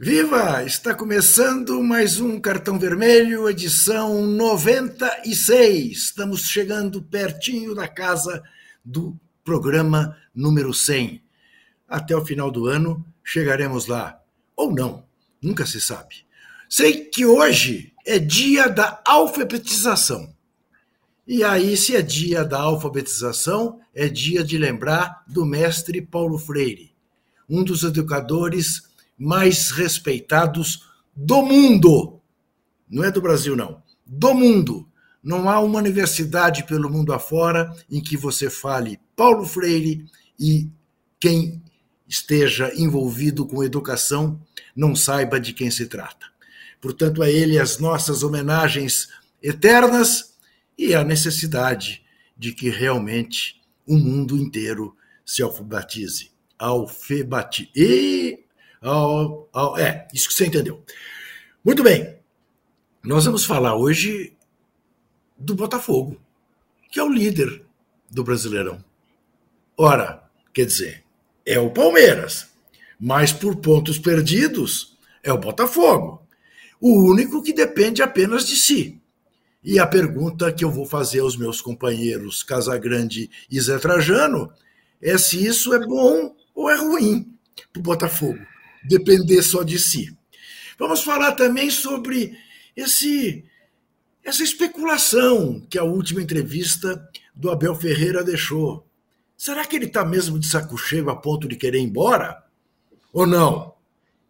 Viva! Está começando mais um Cartão Vermelho, edição 96. Estamos chegando pertinho da casa do programa número 100. Até o final do ano chegaremos lá. Ou não, nunca se sabe. Sei que hoje é dia da alfabetização. E aí, se é dia da alfabetização, é dia de lembrar do mestre Paulo Freire, um dos educadores mais respeitados do mundo. Não é do Brasil, não. Do mundo. Não há uma universidade pelo mundo afora em que você fale Paulo Freire e quem esteja envolvido com educação não saiba de quem se trata. Portanto, a ele as nossas homenagens eternas e a necessidade de que realmente o mundo inteiro se alfabetize. Alfabetize. E é, isso que você entendeu. Muito bem. Nós vamos falar hoje do Botafogo, que é o líder do Brasileirão. Ora, quer dizer, é o Palmeiras, mas por pontos perdidos é o Botafogo, o único que depende apenas de si. E a pergunta que eu vou fazer aos meus companheiros Casagrande e Zé Trajano é se isso é bom ou é ruim para o Botafogo depender só de si. Vamos falar também sobre esse essa especulação que a última entrevista do Abel Ferreira deixou. Será que ele está mesmo de saco cheio a ponto de querer ir embora? Ou não?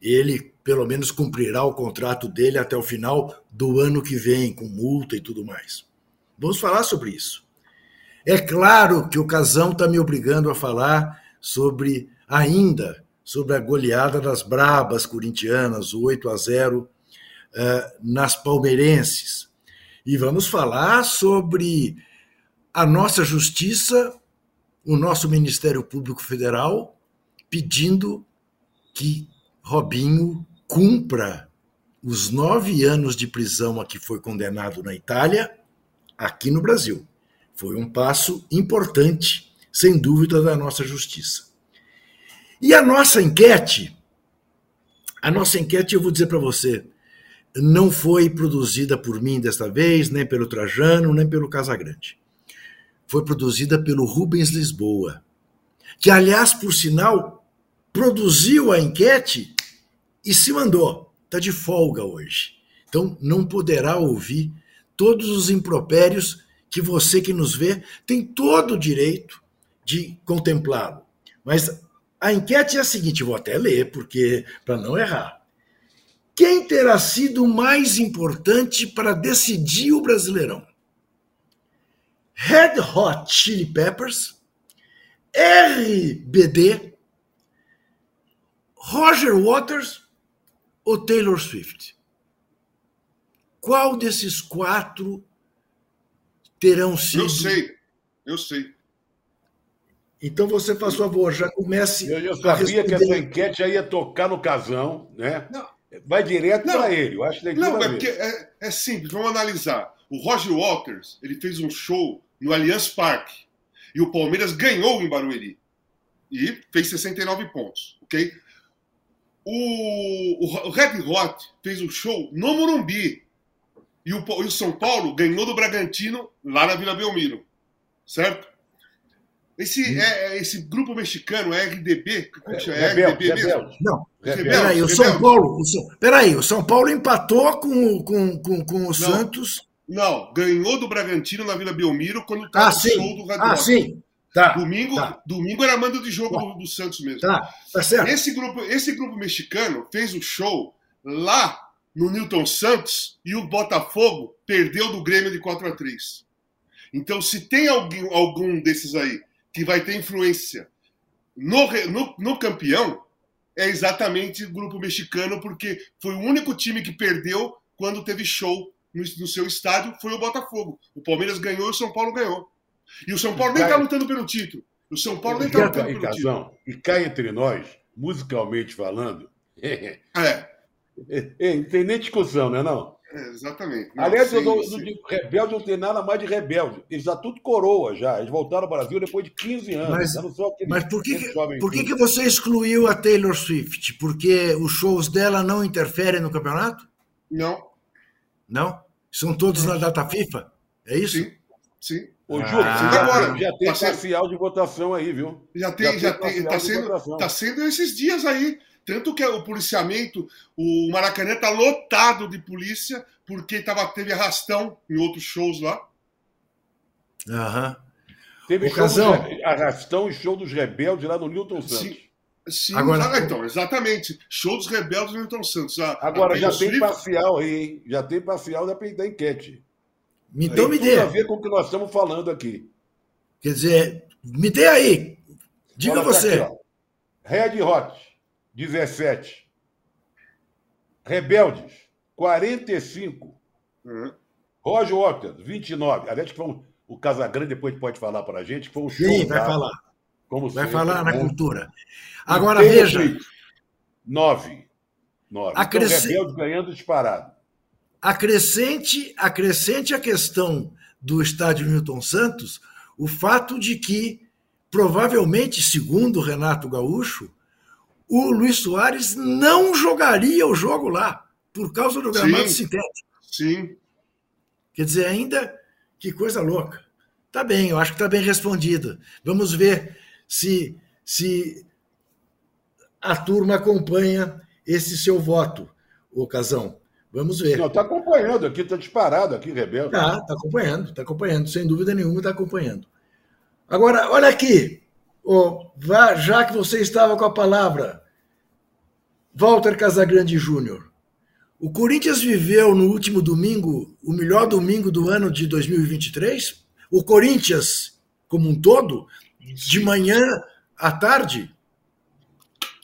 Ele, pelo menos, cumprirá o contrato dele até o final do ano que vem, com multa e tudo mais. Vamos falar sobre isso. É claro que o Casão está me obrigando a falar sobre ainda sobre a goleada das brabas corintianas, 8 a 0 uh, nas palmeirenses. E vamos falar sobre a nossa justiça, o nosso Ministério Público Federal, pedindo que Robinho cumpra os nove anos de prisão a que foi condenado na Itália, aqui no Brasil. Foi um passo importante, sem dúvida, da nossa justiça. E a nossa enquete, a nossa enquete, eu vou dizer para você, não foi produzida por mim desta vez, nem pelo Trajano, nem pelo Casagrande. Foi produzida pelo Rubens Lisboa, que, aliás, por sinal, produziu a enquete e se mandou. Está de folga hoje. Então, não poderá ouvir todos os impropérios que você que nos vê tem todo o direito de contemplá-lo. Mas a enquete é a seguinte, vou até ler, porque para não errar. Quem terá sido mais importante para decidir o Brasileirão? Red Hot Chili Peppers, RBD, Roger Waters ou Taylor Swift? Qual desses quatro terão sido? Eu sei, eu sei. Então você, por favor, já comece. Eu, eu sabia que essa enquete já ia tocar no casão, né? Não. Vai direto para ele. Eu acho que Não, é, porque é, é simples, vamos analisar. O Roger Waters ele fez um show no Allianz Parque e o Palmeiras ganhou em Barueri e fez 69 pontos, ok? O, o, Red Hot fez um show no Morumbi e o, e o São Paulo ganhou do Bragantino lá na Vila Belmiro, certo? Esse, hum. é, é, esse grupo mexicano, é RDB? Como é, chama? É RDB mesmo? Não. Peraí, o São Paulo. O São, peraí, o São Paulo empatou com, com, com, com o não, Santos. Não, ganhou do Bragantino na Vila Belmiro quando estava ah, o show do Red Ah, sim. Tá, domingo, tá. domingo era mando de jogo tá. do, do, Santos mesmo. Tá, tá certo. Esse grupo, esse grupo mexicano fez o show lá no Newton Santos e o Botafogo perdeu do Grêmio de 4 a 3 Então, se tem algum, algum desses aí que vai ter influência no, no, no campeão é exatamente o grupo mexicano, porque foi o único time que perdeu quando teve show no, no seu estádio, foi o Botafogo. O Palmeiras ganhou e o São Paulo ganhou. E o São Paulo nem está lutando pelo título. O São Paulo nem está lutando pelo título. E cá entre nós, musicalmente falando, é. é, é, tem nem discussão, não é não? É, exatamente. Não, Aliás, sim, eu não, sim. Não, rebelde não tem nada mais de rebelde. Eles já tudo coroa já. Eles voltaram ao Brasil depois de 15 anos. Mas, mas por, que, que por que, que você excluiu a Taylor Swift? Porque os shows dela não interferem no campeonato? Não. Não? São todos na data FIFA? É isso? Sim, sim. Ô, Ju, ah, agora, já tem tá parcial de votação aí, viu? Já tem, já, já tem. Está sendo, tá sendo esses dias aí. Tanto que o policiamento, o Maracanã está lotado de polícia, porque tava, teve arrastão em outros shows lá. Aham. Teve Ocasão. show arrastão e show dos rebeldes lá no Newton Santos. Sim. Sim, agora, ah, então, exatamente. Show dos rebeldes no Newton Santos. A, agora, a já tem Swift... parcial aí, hein? Já tem parcial da, da enquete. Então me dê. Tem a ver com o que nós estamos falando aqui. Quer dizer, me dê aí. Diga Olha você. Aqui, Red Hot, 17. Rebeldes, 45. Uhum. Roger Waters, 29. Aliás, que foi um, o Casagrande depois pode falar para a gente, que foi um show. Sim, vai falar. Como vai sempre, falar na cultura. Agora veja. 9. 9. Acresce... Então, Rebeldes ganhando disparado. Acrescente, acrescente a questão do estádio Milton Santos o fato de que, provavelmente, segundo Renato Gaúcho, o Luiz Soares não jogaria o jogo lá, por causa do gramado sim, sintético. Sim. Quer dizer, ainda que coisa louca. Tá bem, eu acho que está bem respondido. Vamos ver se, se a turma acompanha esse seu voto, Ocasão. Vamos ver. Está acompanhando aqui, está disparado aqui, Rebelde. Está, está acompanhando, está acompanhando, sem dúvida nenhuma está acompanhando. Agora, olha aqui, oh, já que você estava com a palavra, Walter Casagrande Júnior. O Corinthians viveu no último domingo o melhor domingo do ano de 2023? O Corinthians, como um todo, de manhã à tarde?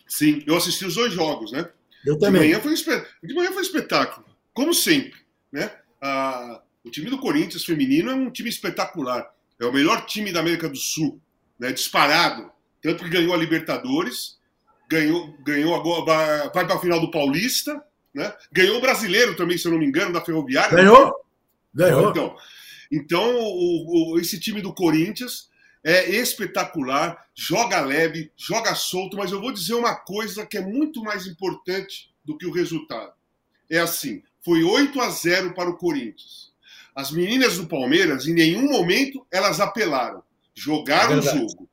Sim, eu assisti os dois jogos, né? Eu também. De manhã foi, de manhã foi espetáculo, como sempre. Né? Ah, o time do Corinthians feminino é um time espetacular. É o melhor time da América do Sul, né? disparado. Tanto que ganhou a Libertadores, ganhou, ganhou agora, vai para a final do Paulista, né? ganhou o brasileiro também, se eu não me engano, da Ferroviária. Ganhou? Ganhou. Então, então o, o, esse time do Corinthians é espetacular, joga leve, joga solto, mas eu vou dizer uma coisa que é muito mais importante do que o resultado. É assim, foi 8 a 0 para o Corinthians. As meninas do Palmeiras, em nenhum momento, elas apelaram. Jogaram é o jogo.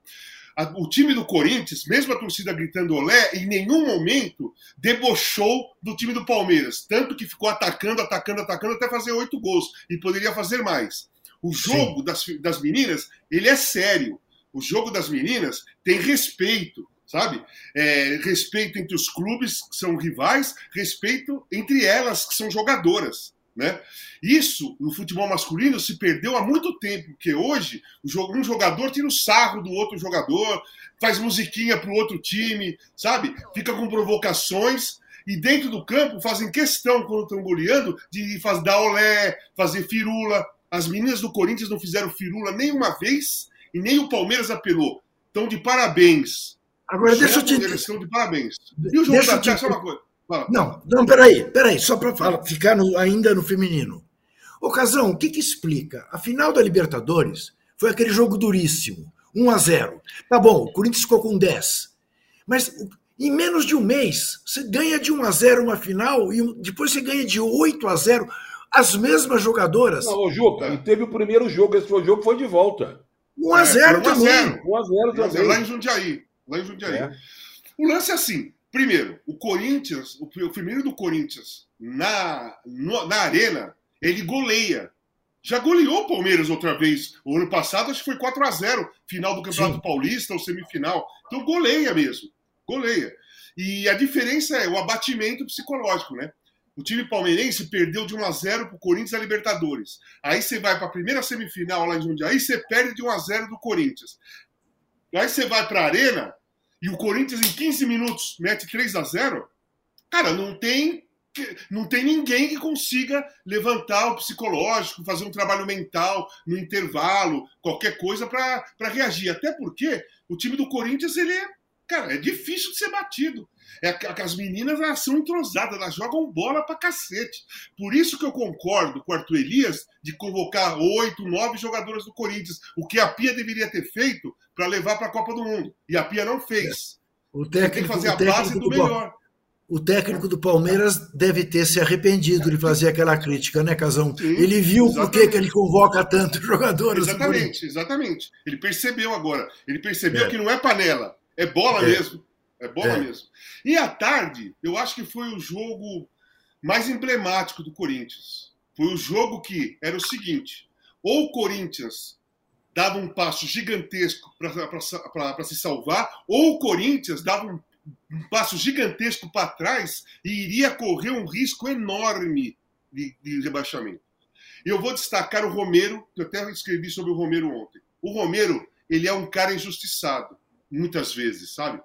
O time do Corinthians, mesmo a torcida gritando olé, em nenhum momento debochou do time do Palmeiras. Tanto que ficou atacando, atacando, atacando até fazer oito gols. E poderia fazer mais. O jogo das, das meninas, ele é sério. O jogo das meninas tem respeito, sabe? É, respeito entre os clubes que são rivais, respeito entre elas que são jogadoras. Né? Isso no futebol masculino se perdeu há muito tempo, porque hoje um jogador tira o sarro do outro jogador, faz musiquinha para o outro time, sabe? Fica com provocações e dentro do campo fazem questão, quando estão goleando, de fazer, dar olé, fazer firula. As meninas do Corinthians não fizeram firula nenhuma vez e nem o Palmeiras apelou. Então, de parabéns. Agora, deixa eu te. Eles estão de parabéns. E o jogo deixa da te... uma coisa. Não, não, peraí, peraí, só para ficar no, ainda no feminino. Ocasão, o que, que explica? A final da Libertadores foi aquele jogo duríssimo, 1 a 0 Tá bom, o Corinthians ficou com 10. Mas em menos de um mês, você ganha de 1 a 0 uma final e depois você ganha de 8 a 0 as mesmas jogadoras. Não, Juca, e teve o primeiro jogo, esse foi o jogo foi de volta. 1 a 0 é, também. 1 a 0 também. Lá em Jundiaí. Lá em Jundiaí. É. O lance é assim, primeiro, o Corinthians, o, o feminino do Corinthians na, no, na arena, ele goleia. Já goleou o Palmeiras outra vez. O ano passado acho que foi 4 a 0 final do Campeonato Sim. Paulista, ou semifinal. Então goleia mesmo. Goleia. E a diferença é o abatimento psicológico, né? O time palmeirense perdeu de 1 a 0 para o Corinthians na Libertadores. Aí você vai para a primeira semifinal lá em Jundiaí, você perde de 1 a 0 do Corinthians. Aí você vai para a Arena e o Corinthians em 15 minutos mete 3 a 0. Cara, não tem não tem ninguém que consiga levantar o psicológico, fazer um trabalho mental no intervalo, qualquer coisa para reagir. Até porque o time do Corinthians ele é Cara, é difícil de ser batido. É que as meninas elas são entrosadas, elas jogam bola pra cacete. Por isso que eu concordo com o Arthur Elias de convocar oito, nove jogadoras do Corinthians, o que a Pia deveria ter feito para levar para a Copa do Mundo. E a Pia não fez. É. O técnico, tem que fazer a base do, do melhor. O técnico do Palmeiras deve ter se arrependido de fazer aquela crítica, né, Casão? Sim, ele viu por que ele convoca tantos jogadores. Exatamente, exatamente. Ele percebeu agora. Ele percebeu é. que não é panela, é bola é. mesmo. É bola é. mesmo. E à tarde, eu acho que foi o jogo mais emblemático do Corinthians. Foi o jogo que era o seguinte: ou o Corinthians dava um passo gigantesco para se salvar, ou o Corinthians dava um, um passo gigantesco para trás e iria correr um risco enorme de, de rebaixamento. Eu vou destacar o Romero, que eu até escrevi sobre o Romero ontem. O Romero, ele é um cara injustiçado, muitas vezes, sabe?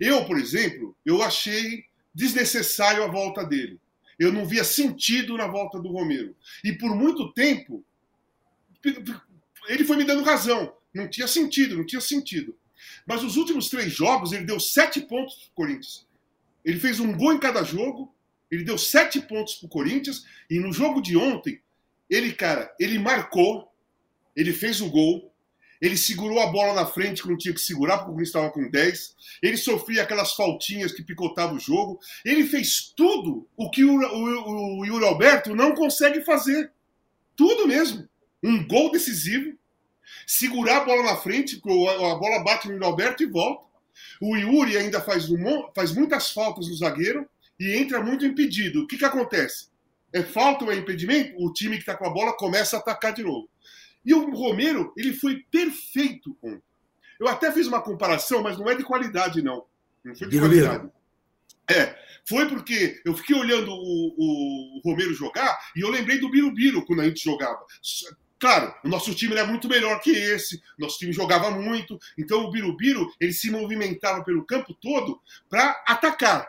Eu, por exemplo, eu achei desnecessário a volta dele. Eu não via sentido na volta do Romero. E por muito tempo, ele foi me dando razão. Não tinha sentido, não tinha sentido. Mas os últimos três jogos, ele deu sete pontos para o Corinthians. Ele fez um gol em cada jogo, ele deu sete pontos para o Corinthians. E no jogo de ontem, ele, cara, ele marcou, ele fez o gol, ele segurou a bola na frente quando tinha que segurar, porque o Corinthians estava com 10. Ele sofria aquelas faltinhas que picotavam o jogo. Ele fez tudo o que o, o, o Yuri Alberto não consegue fazer. Tudo mesmo. Um gol decisivo. Segurar a bola na frente, a bola bate no Yuri Alberto e volta. O Yuri ainda faz, um, faz muitas faltas no zagueiro e entra muito impedido. O que, que acontece? É falta ou é impedimento? O time que está com a bola começa a atacar de novo. E o Romero, ele foi perfeito ontem. Eu até fiz uma comparação, mas não é de qualidade, não. Não foi de qualidade. É, foi porque eu fiquei olhando o, o, Romero jogar e eu lembrei do Birubiru quando a gente jogava. Claro, o nosso time era muito melhor que esse, nosso time jogava muito, então o Birubiru ele se movimentava pelo campo todo para atacar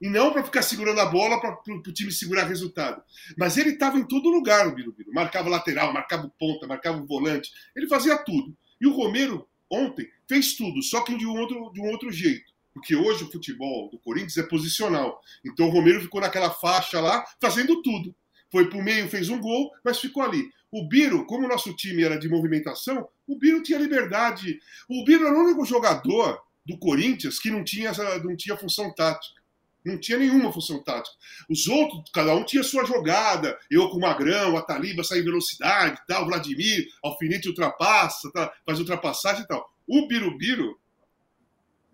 e não para ficar segurando a bola para o time segurar resultado. Mas ele estava em todo lugar, o Birubiru. Marcava lateral, marcava ponta, marcava volante. Ele fazia tudo. E o Romero, ontem, fez tudo, só que de um outro, de um outro jeito. Porque hoje o futebol do Corinthians é posicional. Então o Romero ficou naquela faixa lá, fazendo tudo. Foi para o meio, fez um gol, mas ficou ali. O Biro, como o nosso time era de movimentação, o Biro tinha liberdade. O Biro era o único jogador do Corinthians que não tinha, não tinha função tática. Não tinha nenhuma função tática. Os outros, cada um tinha sua jogada. Eu com o Magrão, a Taliba sai em velocidade tal, Vladimir, Alfinete ultrapassa, tá, faz ultrapassagem e tal. O Birubiru,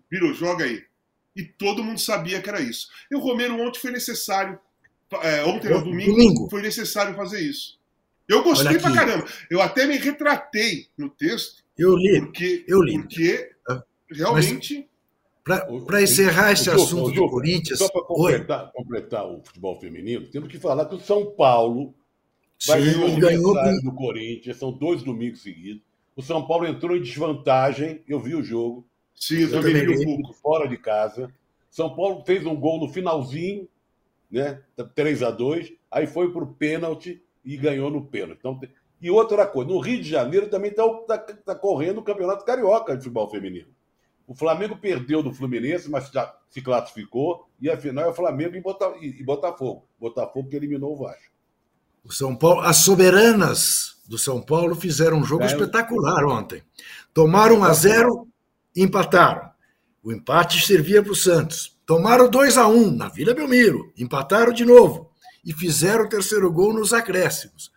Biro, joga aí. E todo mundo sabia que era isso. E o Romero ontem foi necessário, é, ontem no domingo, domingo, foi necessário fazer isso. Eu gostei pra caramba. Eu até me retratei no texto. Eu li. Porque, eu li. Porque ah, realmente. Mas para encerrar esse assunto do Corinthians. Só para completar, completar, o futebol feminino, temos que falar que o São Paulo vai Sim, ganhou do Corinthians, são dois domingos seguidos. O São Paulo entrou em desvantagem, eu vi o jogo. Sim, eu também vi um pouco. Fora de casa. São Paulo fez um gol no finalzinho, né? 3 a 2 aí foi para o pênalti e ganhou no pênalti. Então, e outra coisa, no Rio de Janeiro também está tá, tá correndo o Campeonato Carioca de futebol feminino. O Flamengo perdeu do Fluminense, mas já se classificou. E a final é o Flamengo e Botafogo. Botafogo que eliminou o Vasco. O São Paulo, as soberanas do São Paulo fizeram um jogo espetacular ontem. Tomaram 1 a 0, empataram. O empate servia para o Santos. Tomaram 2 a 1 na Vila Belmiro, empataram de novo e fizeram o terceiro gol nos acréscimos.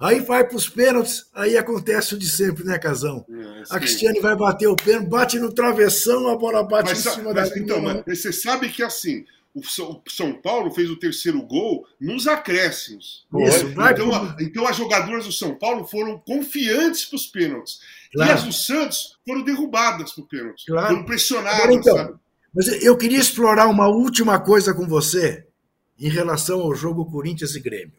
Aí vai para os pênaltis, aí acontece o de sempre, né, Casão? É, a Cristiane vai bater o pênalti, bate no travessão, a bola bate mas, em cima mas, da Então, mas você sabe que assim, o São Paulo fez o terceiro gol nos acréscimos. Isso, então, a, então as jogadoras do São Paulo foram confiantes para os pênaltis. Claro. E as do Santos foram derrubadas para o pênalti. Claro. Foram pressionadas, Agora, então, sabe? Mas eu queria explorar uma última coisa com você em relação ao jogo Corinthians e Grêmio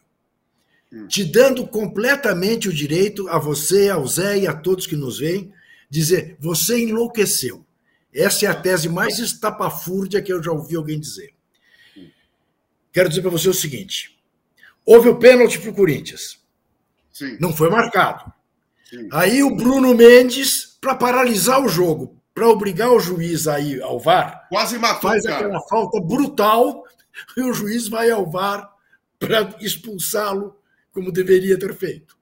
te dando completamente o direito a você, ao Zé e a todos que nos veem, dizer: você enlouqueceu. Essa é a tese mais estapafúrdia que eu já ouvi alguém dizer. Quero dizer para você o seguinte: houve o pênalti para o Corinthians. Sim. Não foi marcado. Sim. Aí o Bruno Mendes, para paralisar o jogo, para obrigar o juiz a ir ao VAR, Quase matou faz cara. aquela falta brutal e o juiz vai ao VAR para expulsá-lo como deveria ter feito.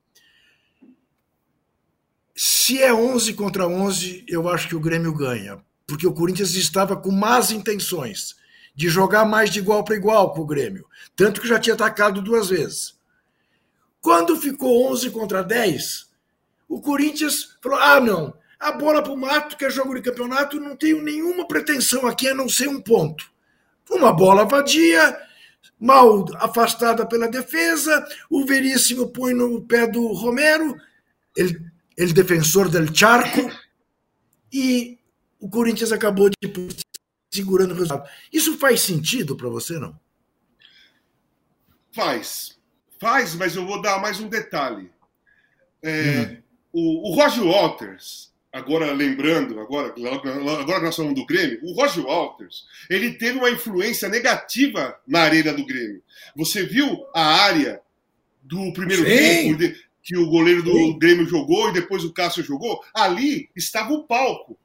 Se é 11 contra 11, eu acho que o Grêmio ganha, porque o Corinthians estava com más intenções de jogar mais de igual para igual com o Grêmio, tanto que já tinha atacado duas vezes. Quando ficou 11 contra 10, o Corinthians falou: ah, não, a bola para o mato, que é jogo de campeonato, não tenho nenhuma pretensão aqui a não ser um ponto. Uma bola vadia, mal afastada pela defesa, o Veríssimo põe no pé do Romero, ele, ele defensor del Charco, e o Corinthians acabou de segurando o resultado. Isso faz sentido para você, não? Faz. Faz, mas eu vou dar mais um detalhe. É, o, o Roger Walters, agora lembrando, agora, agora nós falamos do Grêmio, o Roger Walters, ele teve uma influência negativa na arena do Grêmio. Você viu a área do primeiro Sim. tempo que o goleiro do Sim. Grêmio jogou e depois o Cássio jogou? Ali estava o palco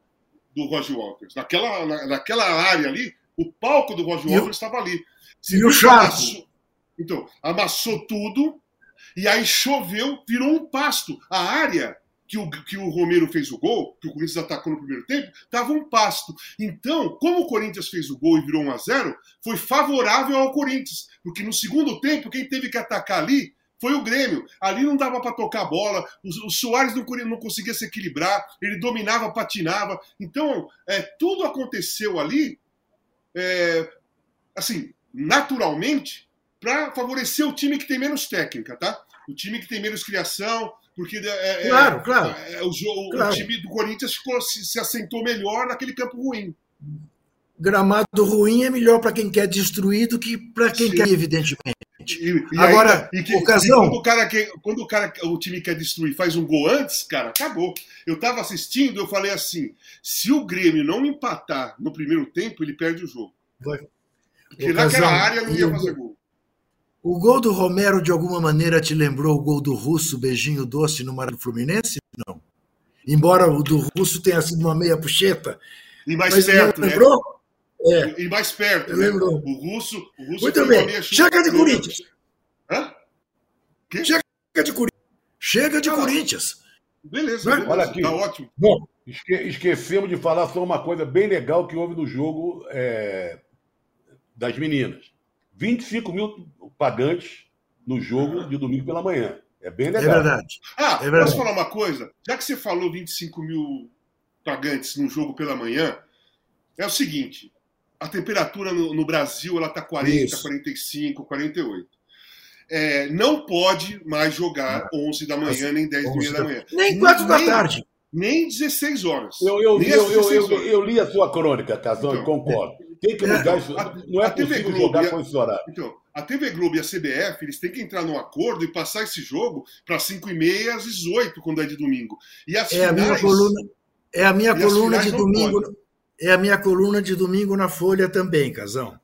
do Roger Walters. Naquela, na- naquela área ali, o palco do Roger Walters estava ali. Você e viu o amassou- Então, amassou tudo e aí choveu, virou um pasto. A área que o, que o Romero fez o gol, que o Corinthians atacou no primeiro tempo, estava um pasto. Então, como o Corinthians fez o gol e virou 1 a 0 foi favorável ao Corinthians. Porque no segundo tempo, quem teve que atacar ali foi o Grêmio. Ali não dava para tocar a bola, o, o Soares não, não conseguia se equilibrar, ele dominava, patinava. Então, é, tudo aconteceu ali, é, assim, naturalmente, para favorecer o time que tem menos técnica, tá? O time que tem menos criação, porque é, é, Claro, claro. é, o, Claro. time do Corinthians ficou- se, se assentou melhor naquele campo ruim. Gramado ruim é melhor para quem quer destruir do que para quem Sim. quer, evidentemente. E, e Agora, ainda- e que- ocasião- e quando o cara quer, quando o cara, o time quer destruir, faz um gol antes, cara, acabou. Eu tava assistindo, eu falei assim: se o Grêmio não empatar no primeiro tempo, ele perde o jogo. Vai. Porque Ocasião, naquela área não ia fazer gol. O gol do Romero, de alguma maneira, te lembrou o gol do Russo, beijinho doce no Mar do Fluminense? Não. Embora o do Russo tenha sido uma meia puxeta. E mais Mas perto, né? lembrou? É. E mais perto, né? Lembrou. O russo, o russo Muito foi bem. uma meia chute- Chega de Corinthians. Hã? Que? Chega de Corinthians. Chega de Ah. Corinthians. Beleza, Né? beleza. Olha aqui. Tá ótimo. Bom, Esque- esquecemos de falar só uma coisa bem legal que houve no jogo é, das meninas. 25 mil pagantes no jogo de domingo pela manhã. É bem é legal. verdade. Ah, É verdade. posso falar uma coisa? Já que você falou 25 mil pagantes no jogo pela manhã, é o seguinte: a temperatura no, no Brasil ela tá 40, Isso. 45, 48. É, não pode mais jogar 11 da manhã, nem 10 e meia da manhã. Nem quatro da Nem- tarde. Nem 16 horas. Eu, eu, Nem eu, eu, 16 eu, horas. eu li a sua crônica, Casão, e Então, concordo. Tem que é, mudar isso. a- Não é a TV possível Globo jogar a- com esse horário. Então, a TV Globo e a CBF, eles têm que entrar num acordo e passar esse jogo para 5 e meia às 18, quando é de domingo. E as É a minha finais- coluna, é a minha coluna finais de domingo. É a minha coluna de domingo na Folha também, Casão.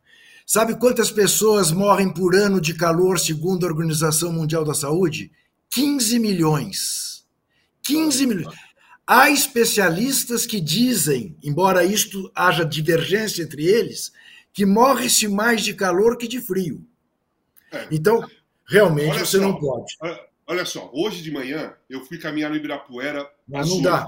Sabe quantas pessoas morrem por ano de calor segundo a Organização Mundial da Saúde? 15 milhões. 15 milhões. Há especialistas que dizem, embora isto haja divergência entre eles, que morre-se mais de calor que de frio. É. Então, realmente Olha você só. não pode. Olha- só, hoje de manhã eu fui caminhar no Ibirapuera. Mas não dá.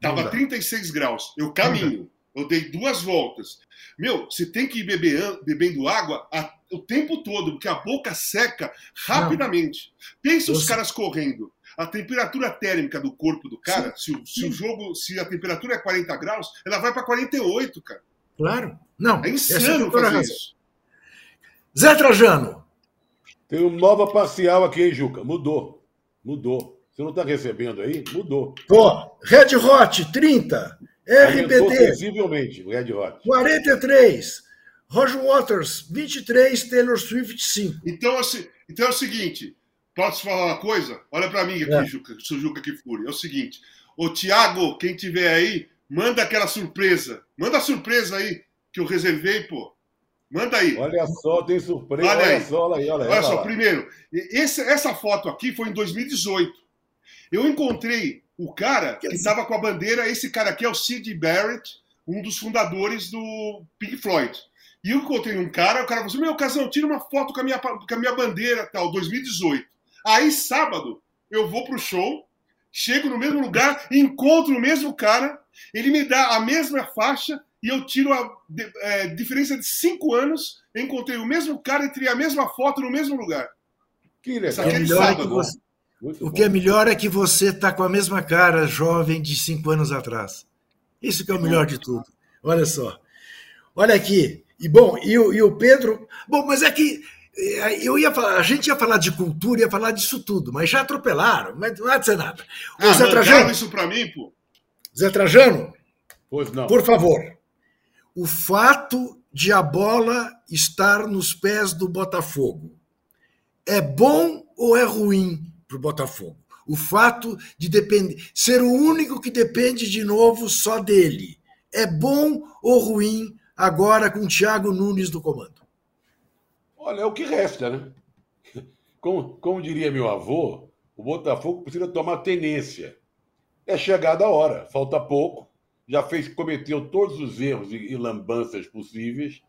Tava Não dá. 36 graus. Eu caminho. Eu dei duas voltas. Meu, você tem que ir beber, bebendo água a- o tempo todo, porque a boca seca rapidamente. Pensa os Eu- caras correndo. A temperatura térmica do corpo do cara, se, o- se o jogo, se a temperatura é 40 graus, ela vai para 48, cara. Claro. Não. É é insano fazer razão. isso. Zé Trajano, Tem uma nova parcial aqui, hein, Juca? Mudou. Mudou. Você não está recebendo aí? Mudou. Pô, Red Hot 30, Aumentou RBD sensivelmente o Red Hot. 43, Roger Waters 23, Taylor Swift 5. Então, se- então é o seguinte, posso falar uma coisa? Olha para mim aqui, É. Juca, seu Juca Kifuri. É o seguinte, ô Tiago, quem tiver aí, manda aquela surpresa. Manda a surpresa aí que eu reservei, pô. Manda aí. Olha só, tem surpresa. Olha Olha, aí. só, olha aí, olha. Olha só, lá. primeiro, esse- essa foto aqui foi em 2018. Eu encontrei O cara que estava com a bandeira, esse cara aqui é o Sid Barrett, um dos fundadores do Pink Floyd. E eu encontrei um cara, o cara falou assim: Meu, Casão, tira uma foto com a minha, com a minha bandeira, tal, 2018. Aí, sábado, eu vou pro show, chego no mesmo lugar, encontro o mesmo cara, ele me dá a mesma faixa e eu tiro a é, diferença de cinco anos. Encontrei o mesmo cara e tirei a mesma foto no mesmo lugar. Que legal. É sábado, é você... o que é melhor é que você está com a mesma cara jovem de cinco anos atrás. Isso que é o melhor de tudo. Olha só. Olha aqui. E bom, e o, e o Pedro. Bom, mas é que é, eu ia falar, a gente ia falar de cultura, ia falar disso tudo, mas já atropelaram, mas não vai dizer nada. ah, Zé Trajano, isso para mim, pô. Zé Trajano, pois não. por favor. O fato de a bola estar nos pés do Botafogo é bom ou é ruim para o Botafogo? O fato de depender, ser o único que depende de novo só dele é bom ou ruim agora com o Thiago Nunes no comando? Olha, é o que resta, né? Como, como diria meu avô, o Botafogo precisa tomar tenência. É chegada a hora, falta pouco. Já fez, cometeu todos os erros e, lambanças possíveis,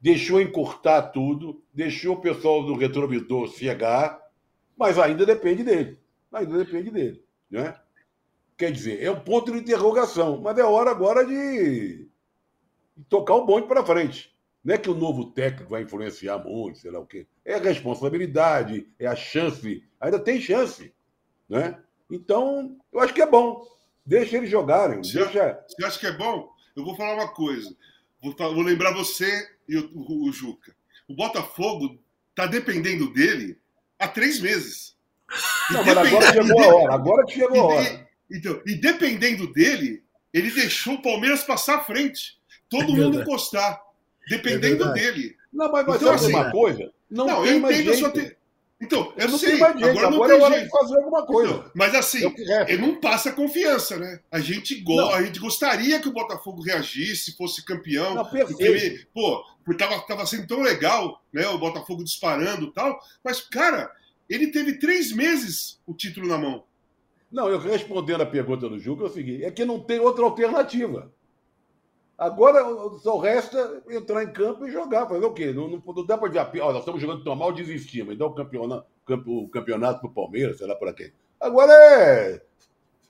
deixou encurtar tudo, deixou o pessoal do retrovisor ciegar, mas ainda depende dele. Ainda depende dele. Né? Quer dizer, é um ponto de interrogação, mas é hora agora de tocar o bonde para frente. Não é que o novo técnico vai influenciar muito, sei lá o quê. É a responsabilidade, é a chance. Ainda tem chance. Né? Então, eu acho que é bom. Deixa eles jogarem. Você, deixa... você acha que é bom? Eu vou falar uma coisa. Vou, vou lembrar você e o, o, o Juca. O Botafogo está dependendo dele há três meses. Não, mas agora chegou a hora. Agora chegou a hora. Então, e dependendo dele, ele deixou o Palmeiras passar à frente. Todo é mundo encostar dependendo é dele. Não, mas, mas então, assim, uma coisa? Não, não eu entendo a sua. Te... Então, eu não sei, mais jeito. agora, agora não é hora de fazer alguma coisa. Então, mas assim, é ele não passa confiança, né? A gente, go... a gente gostaria que o Botafogo reagisse, fosse campeão. Não, porque, pô, porque tava, tava sendo tão legal, né? O Botafogo disparando e tal. Mas, cara, ele teve três meses o título na mão. Não, eu respondendo a pergunta do Juca é o seguinte: é que não tem outra alternativa. Agora só resta entrar em campo e jogar. Fazer o quê? Não, não, não dá para dizer, olha, nós estamos jogando tão mal, desistimos. Então o campeonato, o campeonato para o Palmeiras, sei lá para quem. Agora é.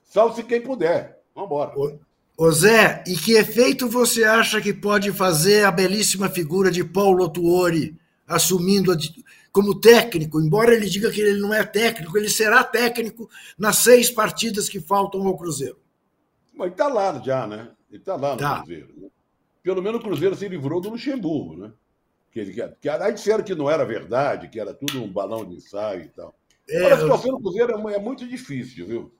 Salve-se quem puder. Vamos embora. Ô Zé, e que efeito você acha que pode fazer a belíssima figura de Paulo Tuori assumindo a, como técnico? Embora ele diga que ele não é técnico, ele será técnico nas seis partidas que faltam ao Cruzeiro. Mas está lá já, né? Ele está lá no tá. Cruzeiro. Né? Pelo menos o Cruzeiro se livrou do Luxemburgo, né? Que, ele, que, aí disseram que não era verdade, que era tudo um balão de ensaio e tal. É, Olha, a situação do Cruzeiro é, é, muito difícil, viu?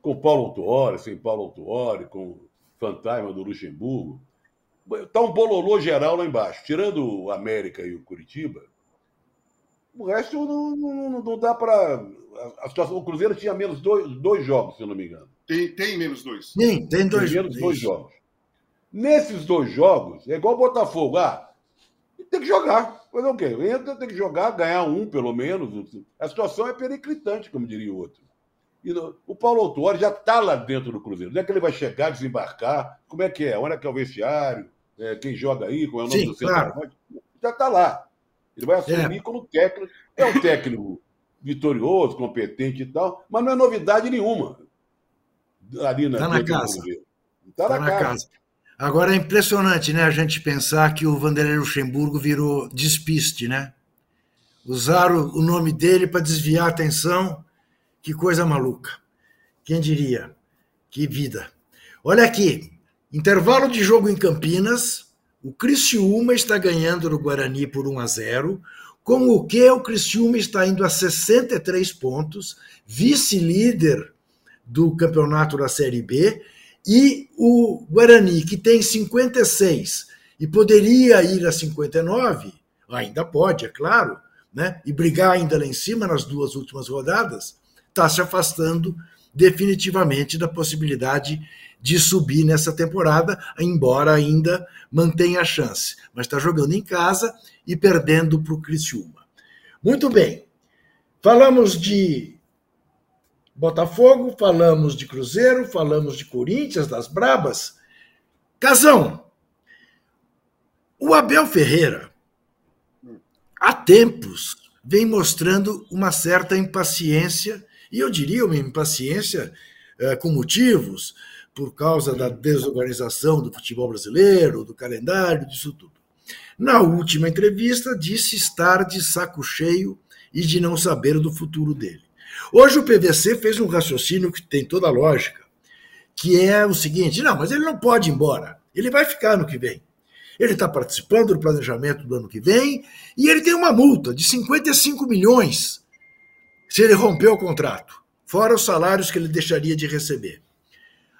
Com Paulo Autuori, sem Paulo Autuori, com fantasma do Luxemburgo. Está um bololô geral lá embaixo. Tirando o América e o Curitiba, o resto não, não, não dá para. A situação, o Cruzeiro tinha menos dois, dois jogos, se eu não me engano. Tem, tem menos dois. Sim, tem dois. Tem menos dois jogos. Nesses dois jogos, é igual o Botafogo. Ah, tem que jogar. Fazer o quê? Entra, tem que jogar, ganhar um, pelo menos. A situação é periclitante, como diria o outro. E no, o Paulo Autuori já está lá dentro do Cruzeiro. Não é que ele vai chegar, desembarcar. Como é que é? Onde é que é o vestiário? É, quem joga aí? Qual é o nome Sim, do claro. Já está lá. Ele vai assumir é. como técnico. É um técnico vitorioso, competente e tal, mas não é novidade nenhuma ali na, tá na casa. Está tá na, casa. casa. Agora é impressionante, né, a gente pensar que o Vanderlei Luxemburgo virou despiste, né? Usaram o nome dele para desviar a atenção. Que coisa maluca. Quem diria? Que vida. Olha aqui, intervalo de jogo em Campinas, o Criciúma está ganhando no Guarani por 1 a 0, com o que o Criciúma está indo a 63 pontos, vice-líder do campeonato da Série B, e o Guarani, que tem 56 e poderia ir a 59, ainda pode, é claro, né? e brigar ainda lá em cima nas duas últimas rodadas, está se afastando definitivamente da possibilidade de subir nessa temporada, embora ainda mantenha a chance. Mas está jogando em casa e perdendo para o Criciúma. Muito bem. Falamos de Botafogo, falamos de Cruzeiro, falamos de Corinthians, das Brabas. Casão, o Abel Ferreira, há tempos, vem mostrando uma certa impaciência, e eu diria uma impaciência eh, com motivos, por causa da desorganização do futebol brasileiro, do calendário, disso tudo. Na última entrevista, disse estar de saco cheio e de não saber do futuro dele. Hoje o PVC fez um raciocínio que tem toda a lógica, que é o seguinte: não, mas ele não pode ir embora, ele vai ficar no que vem. Ele está participando do planejamento do ano que vem e ele tem uma multa de 55 milhões se ele romper o contrato, fora os salários que ele deixaria de receber.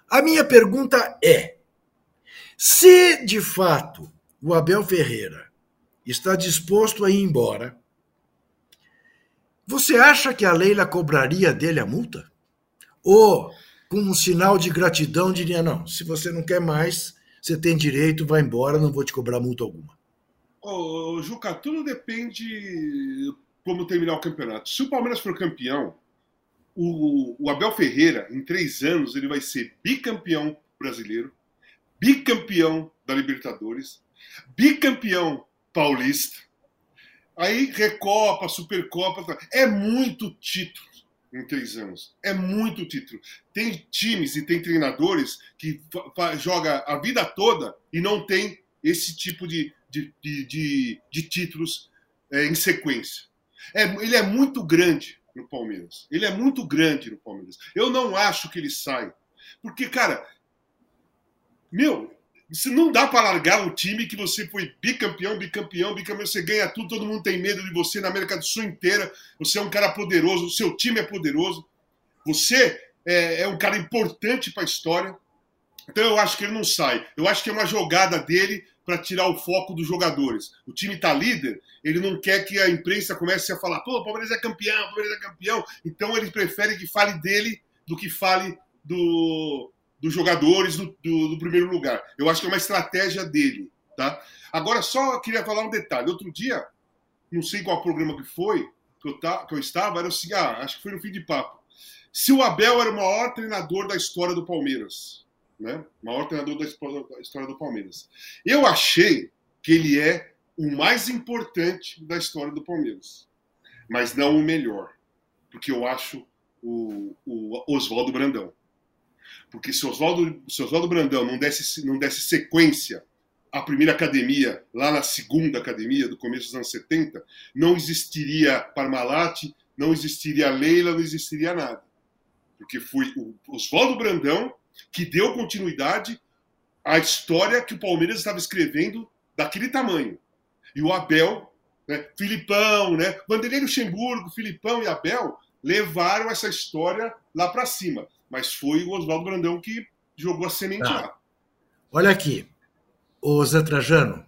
A minha pergunta é: se de fato o Abel Ferreira está disposto a ir embora, você acha que a Leila cobraria dele a multa? Ou, com um sinal de gratidão, diria: não, se você não quer mais, você tem direito, vai embora, não vou te cobrar multa alguma? Ô, Juca, tudo depende como terminar o campeonato. Se o Palmeiras for campeão, o, o Abel Ferreira, em três anos, ele vai ser bicampeão brasileiro, bicampeão da Libertadores, bicampeão paulista, Aí Recopa, Supercopa, tá. é muito título em três anos. É muito título. Tem times e tem treinadores que joga a vida toda e não tem esse tipo de, de, de, de, de títulos é, em sequência. É, ele é muito grande no Palmeiras. Ele é muito grande no Palmeiras. Eu não acho que ele sai. Porque, cara, meu, isso não dá para largar um time que você foi bicampeão, bicampeão, bicampeão, você ganha tudo, todo mundo tem medo de você na América do Sul inteira. Você é um cara poderoso, o seu time é poderoso. Você é, é um cara importante para a história. Então eu acho que ele não sai. Eu acho que é uma jogada dele para tirar o foco dos jogadores. O time está líder, ele não quer que a imprensa comece a falar: pô, o Palmeiras é campeão, o Palmeiras é campeão. Então ele prefere que fale dele do que fale do, dos jogadores do, do, do, primeiro lugar. Eu acho que é uma estratégia dele, tá? Agora, só queria falar um detalhe. Outro dia, não sei qual programa que foi, que eu, que eu estava, era o seguinte, ah, acho que foi no fim de papo. Se o Abel era o maior treinador da história do Palmeiras, né? O maior treinador da história do Palmeiras. Eu achei que ele é o mais importante da história do Palmeiras, mas não o melhor, porque eu acho o, o Oswaldo Brandão. Porque se Oswaldo, se Oswaldo Brandão não desse, não desse sequência à primeira academia, lá na segunda academia, do começo dos anos 70, não existiria Parmalat, não existiria Leila, não existiria nada. Porque foi o Oswaldo Brandão que deu continuidade à história que o Palmeiras estava escrevendo daquele tamanho. E o Abel, né, Filipão, né, Vanderlei Luxemburgo, Filipão e Abel levaram essa história lá para cima. Mas foi o Oswaldo Brandão que jogou a semente ah. lá. Olha aqui, ô Zé Trajano,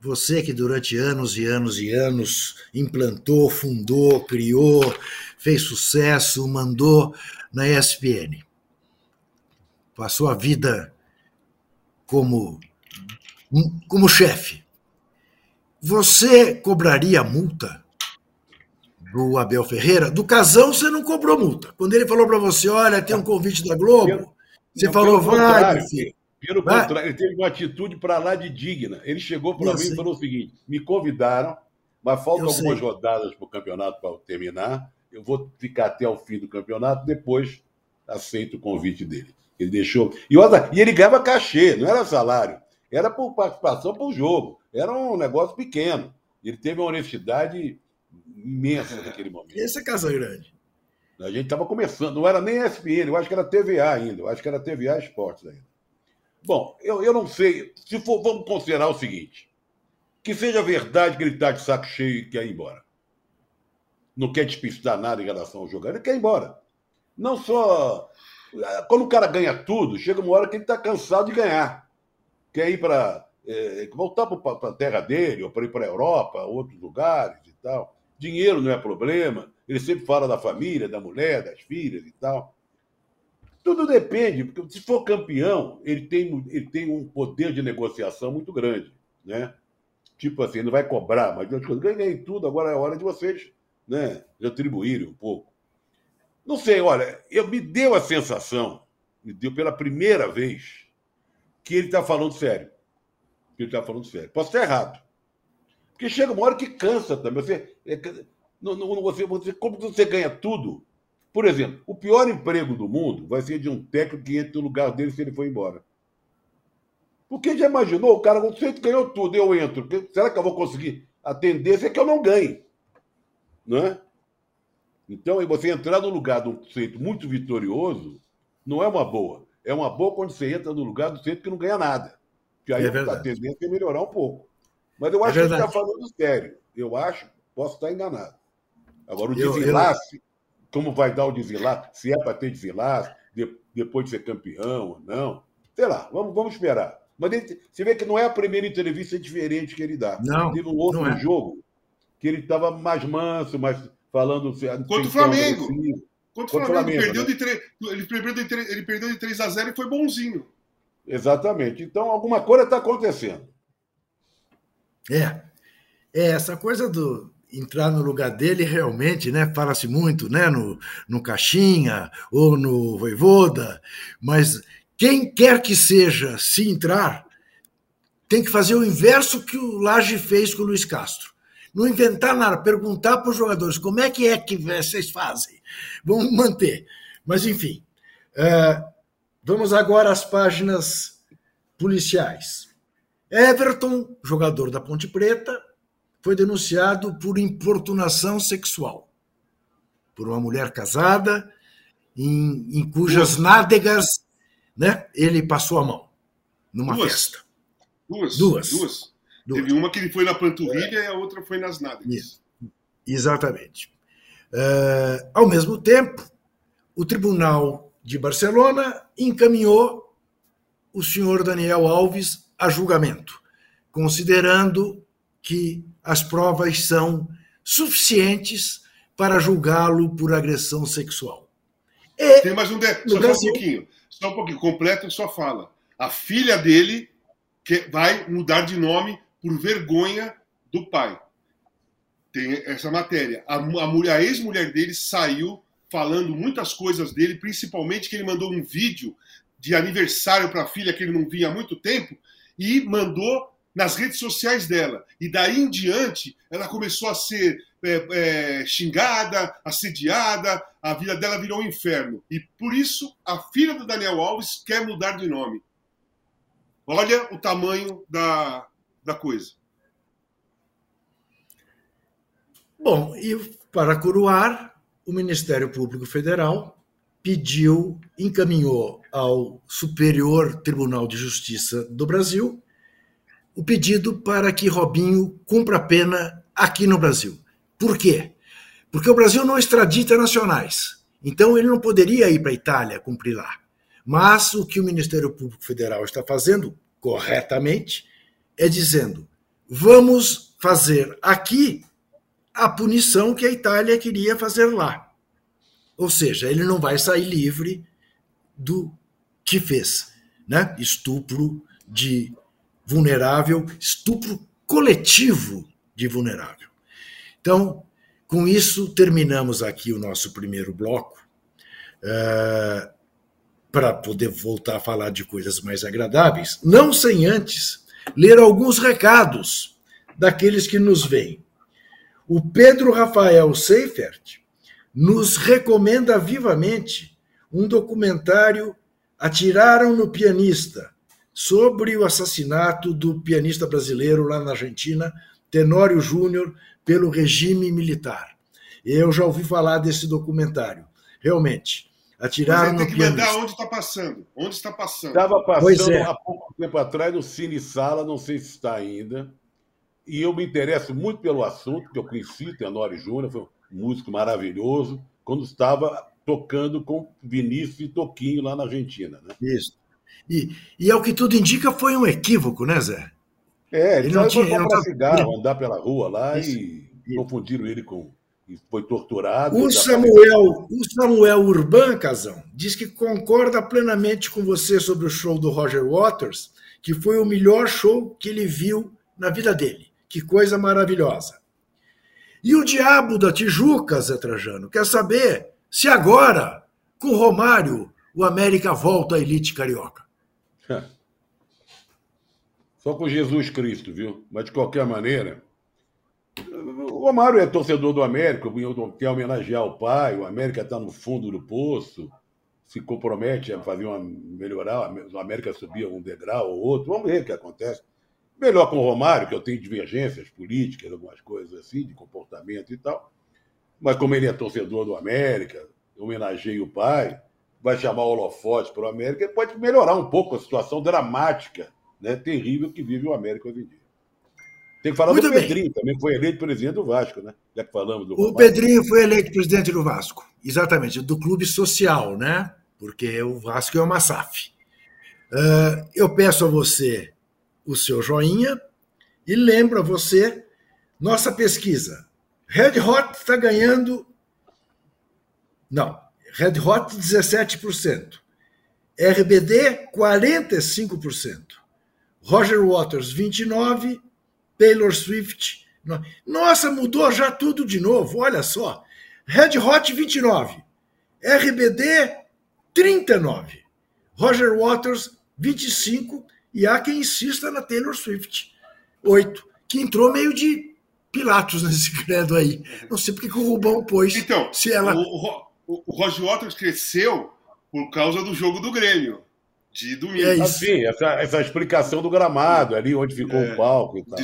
você que durante anos e anos e anos implantou, fundou, criou, fez sucesso, mandou na ESPN. Passou a vida como, como chefe. Você cobraria multa do Abel Ferreira, do Casão você não cobrou multa. Quando ele falou para você, olha, tem um convite da Globo, você não, falou, vai, filho. Pelo vai. contrário, ele teve uma atitude para lá de digna. Ele chegou para mim e falou o seguinte: me convidaram, mas faltam eu algumas sei. rodadas para o campeonato para terminar. Eu vou ficar até o fim do campeonato, depois aceito o convite dele. Ele deixou. E, outra, e ele ganhava cachê, não era salário. Era por participação para o jogo. Era um negócio pequeno. Ele teve uma honestidade imensa naquele momento. Esse é Casa Grande. A gente estava começando, não era nem SPN, eu acho que era TVA ainda, eu acho que era TVA Esportes ainda. Bom, eu, eu não sei, se for, vamos considerar o seguinte, que seja verdade que ele está de saco cheio e quer ir embora. Não quer despistar nada em relação ao jogo, ele quer ir embora. Não só... Quando o cara ganha tudo, chega uma hora que ele está cansado de ganhar. Quer ir para... É, voltar para a terra dele, ou para ir para a Europa, outros lugares e tal. Dinheiro não é problema. Ele sempre fala da família, da mulher, das filhas e tal. Tudo depende, porque se for campeão, ele tem, ele tem um poder de negociação muito grande, né? Tipo assim, não vai cobrar, mas ganhei tudo, agora é hora de vocês né, retribuírem um pouco. Não sei, olha, eu me deu a sensação, me deu pela primeira vez, que ele está falando sério. Que ele está falando sério. Posso estar errado. Porque chega uma hora que cansa também. Você, é, não, não, você, você, como você ganha tudo? Por exemplo, o pior emprego do mundo vai ser de um técnico que entra no lugar dele se ele for embora. Porque já imaginou, o cara, você ganhou tudo, eu entro. Será que eu vou conseguir? A tendência é que eu não ganhe. Não é? Então, você entrar no lugar de um sujeito muito vitorioso não é uma boa. É uma boa quando você entra no lugar do sujeito que não ganha nada. Que aí é a tendência é melhorar um pouco. Mas eu é acho é que ele está falando sério. Eu acho, posso estar enganado. Agora, o desenlace, eu... como vai dar o desenlace, se é para ter desenlace, de, depois de ser campeão ou não, sei lá, vamos, vamos esperar. Mas ele, você vê que não é a primeira entrevista diferente que ele dá. Não. Teve um outro é. jogo que ele estava mais manso, mais falando. Contra o Flamengo. Contra o Flamengo. Flamengo. Perdeu né? de 3, ele, perdeu de 3, ele perdeu de 3 a 0 e foi bonzinho. Exatamente. Então, alguma coisa está acontecendo. É. É, essa coisa do entrar no lugar dele realmente, né? Fala-se muito, né? No, no Caixinha ou no Voivoda, mas quem quer que seja, se entrar, tem que fazer o inverso que o Laje fez com o Luiz Castro. Não inventar nada, perguntar para os jogadores como é que é que vocês fazem. Vamos manter. Mas, enfim. Uh, vamos agora às páginas policiais. Everton, jogador da Ponte Preta, foi denunciado por importunação sexual por uma mulher casada, em, em cujas nádegas né? Ele passou a mão numa duas. festa. Duas. Duas. Duas. Duas. Teve uma que ele foi na panturrilha é. e a outra foi nas nádegas. Exatamente. Uh, ao mesmo tempo, o Tribunal de Barcelona encaminhou o senhor Daniel Alves a julgamento, considerando que as provas são suficientes para julgá-lo por agressão sexual. E, Tem mais um detalhe, só, Brasil, um pouquinho. Só um pouquinho, completa sua fala. A filha dele que vai mudar de nome por vergonha do pai. Tem essa matéria. A, a, a ex-mulher dele saiu falando muitas coisas dele, principalmente que ele mandou um vídeo de aniversário para a filha que ele não via há muito tempo e mandou nas redes sociais dela. E daí em diante, ela começou a ser é, é, xingada, assediada, a vida dela virou um inferno. E por isso, a filha do Daniel Alves quer mudar de nome. Olha o tamanho da, da coisa. Bom, e para coroar, o Ministério Público Federal pediu, encaminhou ao Superior Tribunal de Justiça do Brasil o pedido para que Robinho cumpra a pena aqui no Brasil. Por quê? Porque o Brasil não extradita nacionais. Então ele não poderia ir para a Itália cumprir lá. Mas o que o Ministério Público Federal está fazendo corretamente é dizendo: vamos fazer aqui a punição que a Itália queria fazer lá. Ou seja, ele não vai sair livre do que fez, né? Estupro de vulnerável, estupro coletivo de vulnerável. Então, com isso, terminamos aqui o nosso primeiro bloco, uh, para poder voltar a falar de coisas mais agradáveis, não sem antes ler alguns recados daqueles que nos veem. O Pedro Rafael Seifert nos recomenda vivamente um documentário Atiraram no Pianista, sobre o assassinato do pianista brasileiro lá na Argentina, Tenório Júnior, pelo regime militar. Eu já ouvi falar desse documentário. Realmente, atiraram no pianista. Tem que mandar onde está passando. Onde está passando? Estava passando é. há pouco tempo atrás no Cine Sala, não sei se está ainda. E eu me interesso muito pelo assunto, porque eu conheci Tenório Júnior, foi um músico maravilhoso, quando estava tocando com Vinícius e Toquinho lá na Argentina. Né? Isso. E, e ao que tudo indica, foi um equívoco, né, Zé? É, ele, ele não tinha comprar cigarro, andar pela rua lá Isso. e confundiram ele com. E foi torturado. O Samuel, o Samuel Urban, Casão, diz que concorda plenamente com você sobre o show do Roger Waters, que foi o melhor show que ele viu na vida dele. Que coisa maravilhosa. E o diabo da Tijuca, Zé Trajano, quer saber se agora, com Romário, o América volta à elite carioca? Só com Jesus Cristo, viu? Mas de qualquer maneira, o Romário é torcedor do América, quer homenagear o pai, o América está no fundo do poço, se compromete a fazer uma melhorar, o América subir um degrau ou outro, vamos ver o que acontece. Melhor com o Romário, que eu tenho divergências políticas, algumas coisas assim, de comportamento e tal. Mas como ele é torcedor do América, homenageia o pai, vai chamar o holofote para o América, ele pode melhorar um pouco a situação dramática, né, terrível que vive o América hoje em dia. Tem que falar Muito do bem. Pedrinho também, que foi eleito presidente do Vasco, né? Já que falamos do O Vasco. Pedrinho foi eleito presidente do Vasco, exatamente, do clube social, né? Porque o Vasco é uma SAF. Uh, eu peço a você o seu joinha e lembro a você nossa pesquisa. Red Hot está ganhando. Não, Red Hot 17%. RBD 45%. Roger Waters 29%. Taylor Swift. Nossa, mudou já tudo de novo, olha só. Red Hot 29. RBD 39. Roger Waters 25 e há quem insista na Taylor Swift 8, que entrou meio de Pilatos nesse credo aí. Não sei porque que o Rubão pôs. Então, se ela... o, o, o Roger Waters cresceu por causa do jogo do Grêmio de domingo. É assim, essa, essa explicação do gramado, ali onde ficou é, o palco e tal.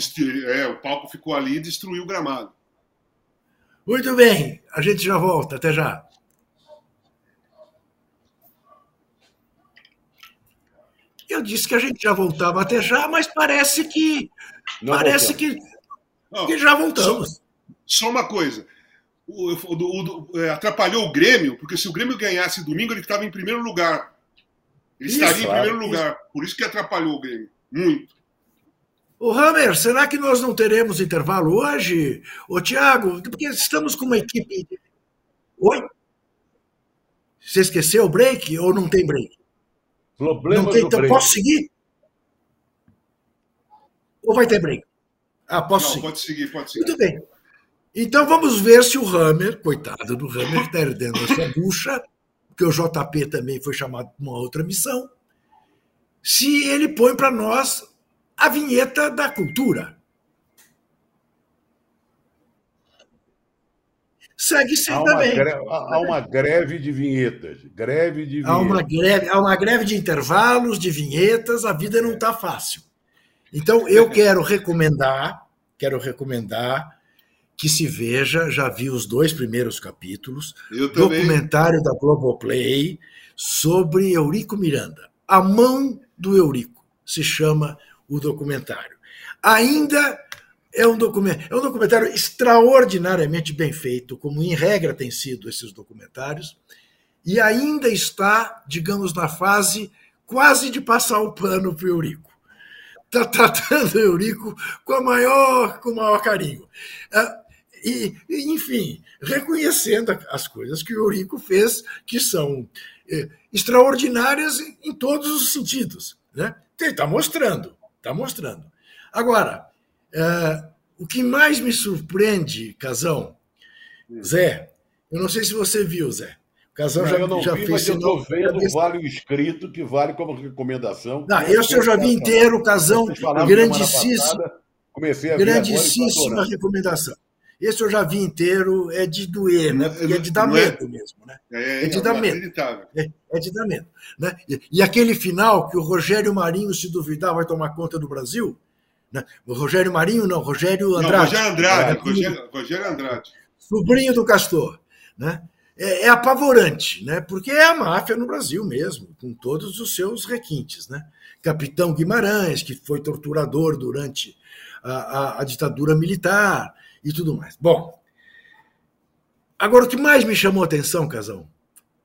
É, o palco ficou ali e destruiu o gramado. Muito bem, a gente já volta, até já. Eu disse que a gente já voltava até já, mas parece que. Não parece que, Não, que já voltamos. Só, só uma coisa. O, o, o, é, atrapalhou o Grêmio, porque se o Grêmio ganhasse domingo, ele estava em primeiro lugar. Ele isso, estaria em primeiro lugar. Por isso que atrapalhou o Grêmio. Muito. O Hammer, será que nós não teremos intervalo hoje? Ô, Tiago, porque estamos com uma equipe. Oi? Você esqueceu o break ou não tem break? Problema não tem, então break. posso seguir? Ou vai ter break? Ah, posso não, seguir. Pode seguir, pode seguir. Muito bem. Então vamos ver se o Hammer, coitado do Hammer, está herdando essa bucha, porque o JP também foi chamado para uma outra missão, se ele põe para nós a vinheta da cultura. Segue também. Greve, há uma greve de vinhetas. Greve de vinhetas. Há uma greve, há uma greve de intervalos, de vinhetas, a vida não está fácil. Então, eu quero recomendar, quero recomendar que se veja, já vi os dois primeiros capítulos, documentário da Globoplay sobre Eurico Miranda. A mão do Eurico se chama o documentário. Ainda é um, é um documentário extraordinariamente bem feito, como em regra tem sido esses documentários, e ainda está, digamos, na fase quase de passar o pano para o Eurico. Está tratando o Eurico com, a maior, com o maior carinho. Ah, e, enfim, reconhecendo as coisas que o Eurico fez, que são é, extraordinárias em todos os sentidos. Né? Está mostrando, está mostrando. Agora, é, o que mais me surpreende, Casão, Zé, eu não sei se você viu, Zé. O Casão já, eu não já vi, fez. Mas eu estou vendo vale o escrito que vale como recomendação. Não, esse eu já vi inteiro, Casão, grandíssimo. Comecei a grandíssima recomendação. Esse eu já vi inteiro, é de doer, né? Porque é de dar é- medo mesmo, né? É, é de dar medo. É, é, de dar medo. Né? E, e, aquele final que o Rogério Marinho, se duvidar, vai tomar conta do Brasil. Né? O Rogério Marinho, não, Rogério Andrade. Não, Rogério Andrade, Rogério, Rogério Andrade. Sobrinho do Castor. Né? É, é, apavorante, né? porque é a máfia no Brasil mesmo, com todos os seus requintes. Né? Capitão Guimarães, que foi torturador durante a, a, a ditadura militar e tudo mais. Bom, agora o que mais me chamou a atenção, Casão,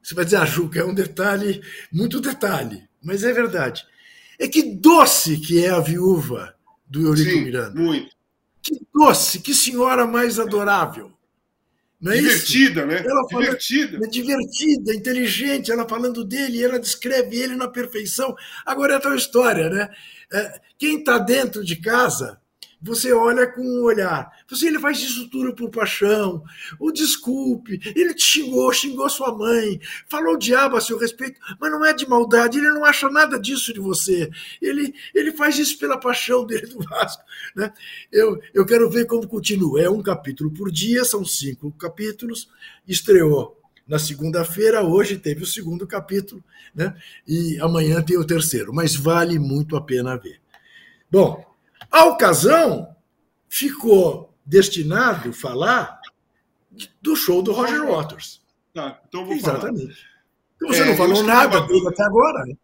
você vai dizer, ah, Juca, é um detalhe, muito detalhe, mas é verdade. É que doce que é a viúva do Eurico Sim, Miranda. Muito. Que doce, que senhora mais adorável. Não é divertida, isso? né? Ela divertida. é divertida, inteligente, ela falando dele, ela descreve ele na perfeição. Agora é tal história, né? É, quem está dentro de casa você olha com um olhar. Você ele faz isso tudo por paixão. O desculpe, ele te xingou, xingou sua mãe, falou o diabo a seu respeito, mas não é de maldade, ele não acha nada disso de você. Ele, ele faz isso pela paixão dele do Vasco. Né? Eu, eu quero ver como continua. É um capítulo por dia, são cinco capítulos. Estreou na segunda-feira, hoje teve o segundo capítulo, né? e amanhã tem o terceiro, mas vale muito a pena ver. Bom, a ocasião ficou destinado a falar do show do Roger Waters. Tá, então vou Exatamente. falar. Então você É, não falou nada uma- até agora, né?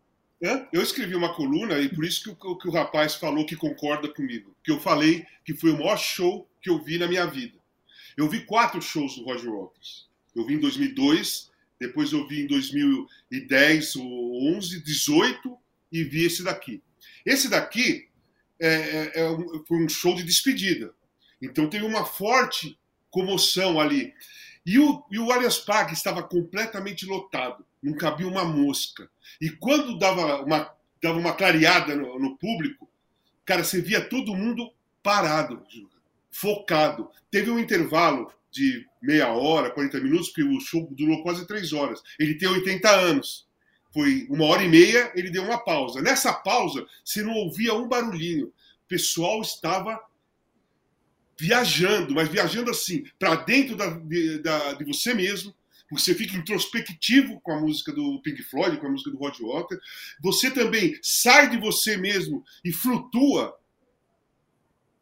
É, Eu escrevi uma coluna e por isso que o, que o rapaz falou que concorda comigo. Que eu falei que foi o maior show que eu vi na minha vida. Eu vi quatro shows do Roger Waters. Eu vi em 2002, depois eu vi em 2010, o 11, 18 e vi esse daqui. Esse daqui é, é- é foi um show de despedida. Então teve uma forte comoção ali. E o, e o estava completamente lotado, não cabia uma mosca. E quando dava uma, dava uma clareada no, no público, cara, você via todo mundo parado, focado. Teve um intervalo de meia hora, 40 minutos, porque o show durou quase três horas. Ele tem 80 anos. Foi uma hora e meia, ele deu uma pausa. Nessa pausa, você não ouvia um barulhinho. O pessoal estava viajando, mas viajando assim, para dentro da, de, da- de você mesmo. Você fica introspectivo com a música do Pink Floyd, com a música do Roger Waters. Você também sai de você mesmo e flutua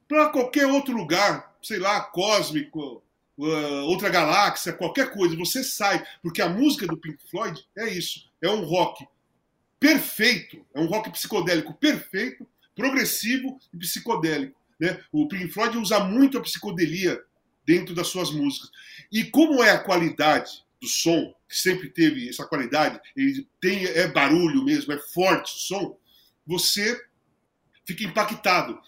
para qualquer outro lugar, sei lá, cósmico, uh, outra galáxia, qualquer coisa. Você sai, porque a música do Pink Floyd é isso. É um rock perfeito, é um rock psicodélico perfeito, progressivo e psicodélico. Né? O Pink Floyd usa muito a psicodelia dentro das suas músicas. E como é a qualidade do som, que sempre teve essa qualidade, ele tem é barulho mesmo, é forte o som, você fica impactado.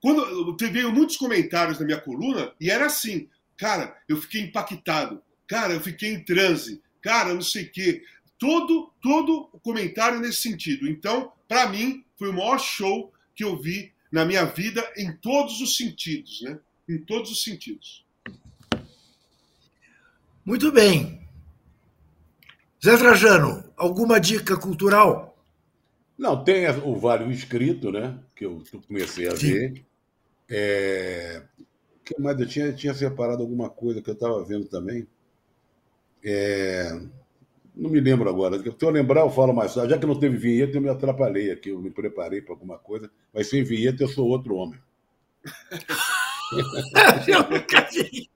Quando veio muitos comentários na minha coluna e era assim, cara, eu fiquei impactado, cara, eu fiquei em transe, cara, não sei o quê. Todo, todo comentário nesse sentido. Então, para mim, foi o maior show que eu vi na minha vida em todos os sentidos, né? Em todos os sentidos. Muito bem. Zé Trajano, alguma dica cultural? Não, tem o Vale Escrito, né? Que eu comecei a Sim. ver. É... que mais? Eu tinha, tinha separado alguma coisa que eu estava vendo também. É... Não me lembro agora. Se eu lembrar, eu falo mais tarde. Já que não teve vinheta, eu me atrapalhei aqui. Eu me preparei para alguma coisa. Mas sem vinheta, eu sou outro homem. Eu nunca vi.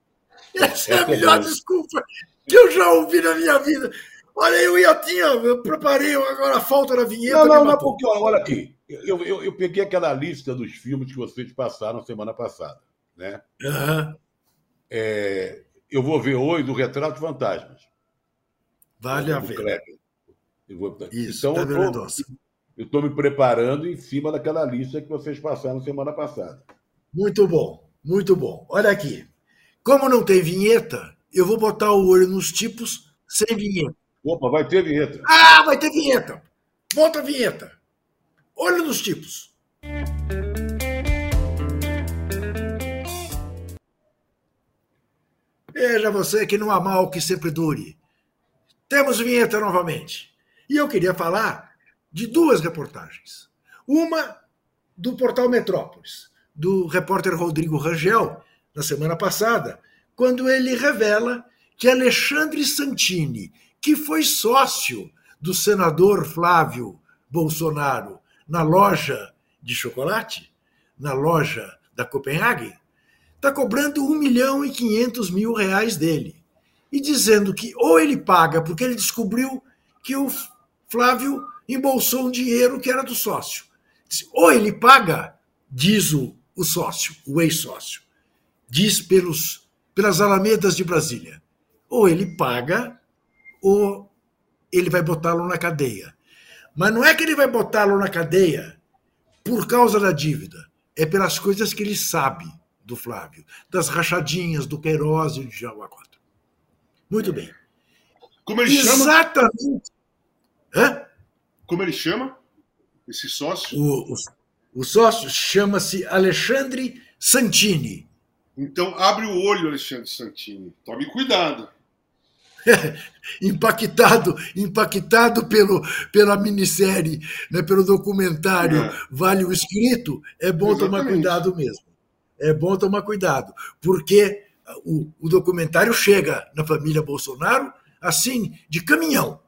Essa é a melhor desculpa que eu já ouvi na minha vida. Olha, eu ia tinha, eu preparei agora a falta da vinheta. Não, não, não, porque olha, olha aqui. Eu, eu, eu peguei aquela lista dos filmes que vocês passaram semana passada. Né? Aham, É, eu vou ver hoje o Retrato de Fantasmas. Vale a do. Eu vou- Isso, então, eu estou me preparando em cima daquela lista que vocês passaram semana passada. Muito bom, muito bom. Olha aqui. Como não tem vinheta, eu vou botar o olho nos tipos sem vinheta. Opa, vai ter vinheta. Ah, vai ter vinheta. Bota a vinheta. Olho nos tipos. Veja você que não há mal que sempre dure. Temos vinheta novamente. E eu queria falar de duas reportagens. Uma do portal Metrópolis, do repórter Rodrigo Rangel, na semana passada, quando ele revela que Alexandre Santini, que foi sócio do senador Flávio Bolsonaro na loja de chocolate, na loja da Copenhague, está cobrando 1 milhão e 500 mil reais dele. E dizendo que ou ele paga, porque ele descobriu que o Flávio embolsou um dinheiro que era do sócio. Ou ele paga, diz o, o sócio, o ex-sócio, diz pelos, pelas alamedas de Brasília. Ou ele paga, ou ele vai botá-lo na cadeia. Mas não é que ele vai botá-lo na cadeia por causa da dívida, é pelas coisas que ele sabe do Flávio, das rachadinhas do Queiroz e de Jaguacota. Muito bem. Como ele chama? Exatamente. Hã? Como ele chama? Esse sócio? O, o, o sócio chama-se Alexandre Santini. Então abre o olho, Alexandre Santini. Tome cuidado. impactado, impactado pelo, pela minissérie, né, pelo documentário é. Vale o Escrito, é bom Exatamente. tomar cuidado mesmo. É bom tomar cuidado, porque o, o documentário chega na família Bolsonaro assim, de caminhão.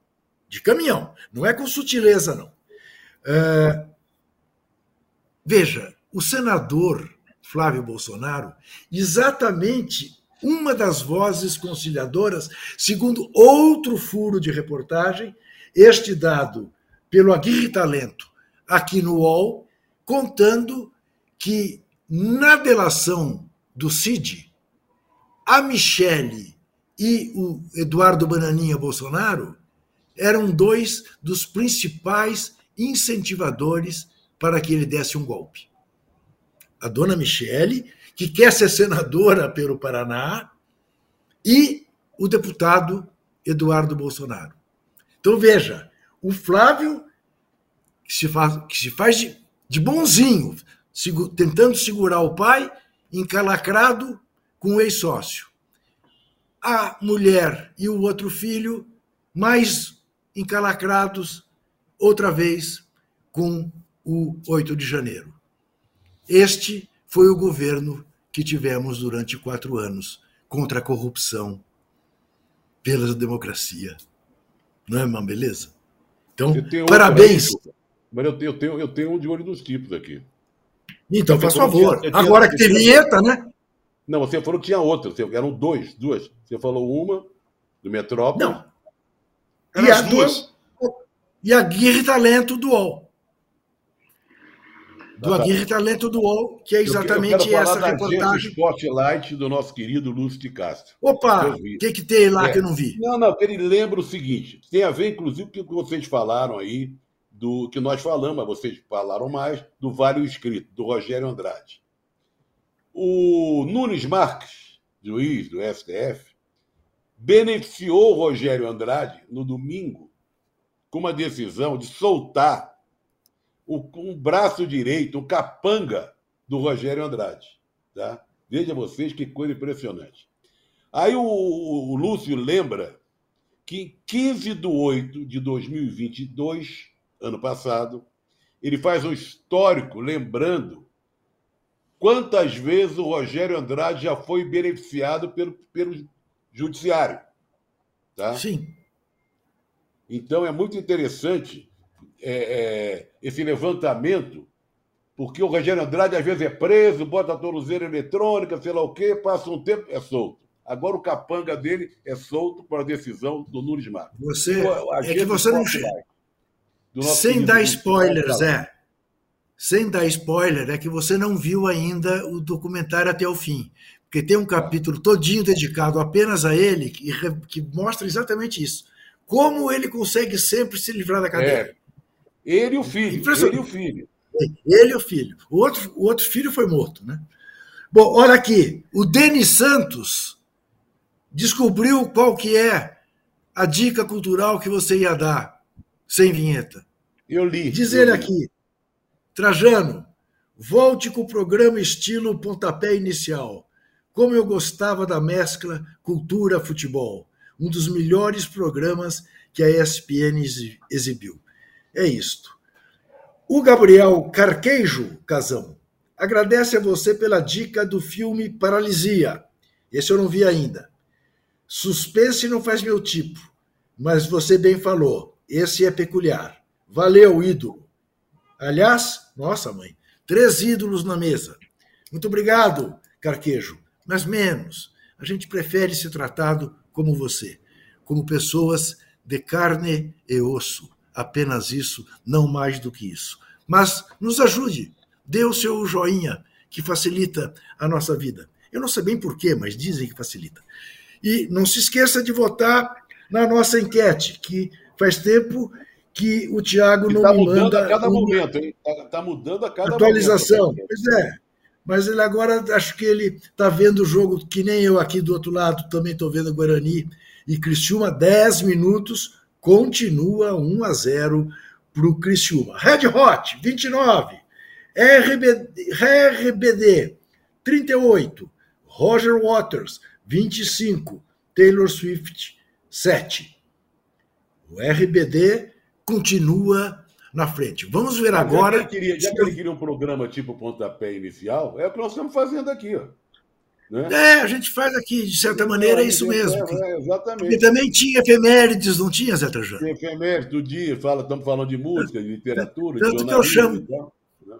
De caminhão. Não é com sutileza, não. É, veja, o senador Flávio Bolsonaro, exatamente uma das vozes conciliadoras, segundo outro furo de reportagem, este dado pelo Aguirre Talento aqui no UOL, contando que na delação do CID, a Michele e o Eduardo Bananinha Bolsonaro eram dois dos principais incentivadores para que ele desse um golpe. A dona Michele que quer ser senadora pelo Paraná, e o deputado Eduardo Bolsonaro. Então veja, o Flávio, que se faz, que se faz de, de bonzinho, tentando segurar o pai, encalacrado com o ex-sócio. A mulher e o outro filho, mais encalacrados, outra vez, com o 8 de janeiro. Este foi o governo que tivemos durante quatro anos contra a corrupção, pela democracia. Não é uma beleza? Então, parabéns. Mas eu tenho, eu, tenho, eu tenho um de olho nos tipos aqui. Então, faz favor. Tinha, Agora que tem vinheta, né? Não, você falou que tinha outra. Eram dois, duas. Você falou uma do Metrópole. Não. e a duas. e a Guirre Talento do UOL do Aguirre Talento do UOL, que é exatamente essa reportagem. Spotlight do nosso querido Lúcio de Castro. Opa, o que, que tem lá é. que eu não vi? Não, não, ele lembra o seguinte: tem a ver, inclusive, com o que vocês falaram aí, do que nós falamos, vocês falaram mais, do Vale Escrito, do Rogério Andrade. O Nunes Marques, juiz do STF, beneficiou o Rogério Andrade no domingo com uma decisão de soltar o, um braço direito, o capanga do Rogério Andrade. Tá? Veja vocês que coisa impressionante. Aí o, o, o Lúcio lembra que em 15 de 8 de 2022, ano passado, ele faz um histórico lembrando quantas vezes o Rogério Andrade já foi beneficiado pelo, pelo judiciário. Tá? Sim. Então é muito interessante é, é, esse levantamento, porque o Rogério Andrade às vezes é preso, bota a tornozeira eletrônica, sei lá o quê, passa um tempo, é solto. Agora o capanga dele é solto por decisão do Nunes Marcos. Você, é que você não... Sem dar spoilers, é. Sem dar spoiler, é que você não viu ainda o documentário até o fim. Porque tem um capítulo todinho dedicado apenas a ele, que, que mostra exatamente isso. Como ele consegue sempre se livrar da cadeia. É. Ele e o filho. Ele e o filho. Ele e o filho. O outro, o outro filho foi morto, né? Bom, olha aqui. O Denis Santos descobriu qual que é a dica cultural que você ia dar, sem vinheta. Eu li. Diz ele aqui. Trajano, volte com o programa estilo pontapé inicial. Como eu gostava da mescla cultura-futebol. Um dos melhores programas que a ESPN exibiu. É isto. O Gabriel Carquejo Casão agradece a você pela dica do filme Paralisia. Esse eu não vi ainda. Suspense não faz meu tipo, mas você bem falou, esse é peculiar. Valeu, ídolo. Aliás, nossa mãe, três ídolos na mesa. Muito obrigado, Carquejo, mas menos. A gente prefere ser tratado como você, como pessoas de carne e osso apenas isso, não mais do que isso. Mas nos ajude, dê o seu joinha, que facilita a nossa vida. Eu não sei bem porquê, mas dizem que facilita. E não se esqueça de votar na nossa enquete, que faz tempo que o Tiago não tá me manda. A cada uma... momento, hein? Está tá mudando a cada atualização. momento. Atualização. Pois é. Mas ele agora acho que ele está vendo o jogo, que nem eu aqui do outro lado, também estou vendo Guarani e Criciúma, 10 minutos continua 1 a 0 para o Criciúma. Red Hot, 29. RBD, RBD 38, Roger Waters, 25, Taylor Swift, 7. O RBD continua na frente. Vamos ver agora. Já que, ele queria, já que ele queria um programa tipo pontapé inicial, é o que nós estamos fazendo aqui. Ó. Né? É, a gente faz aqui, de certa maneira, é isso mesmo. É, é, exatamente. E também tinha efemérides, não tinha, Zé Trajano? Tinha efemérides do dia, fala, estamos falando de música, de literatura, Tanto de que eu chamo, né?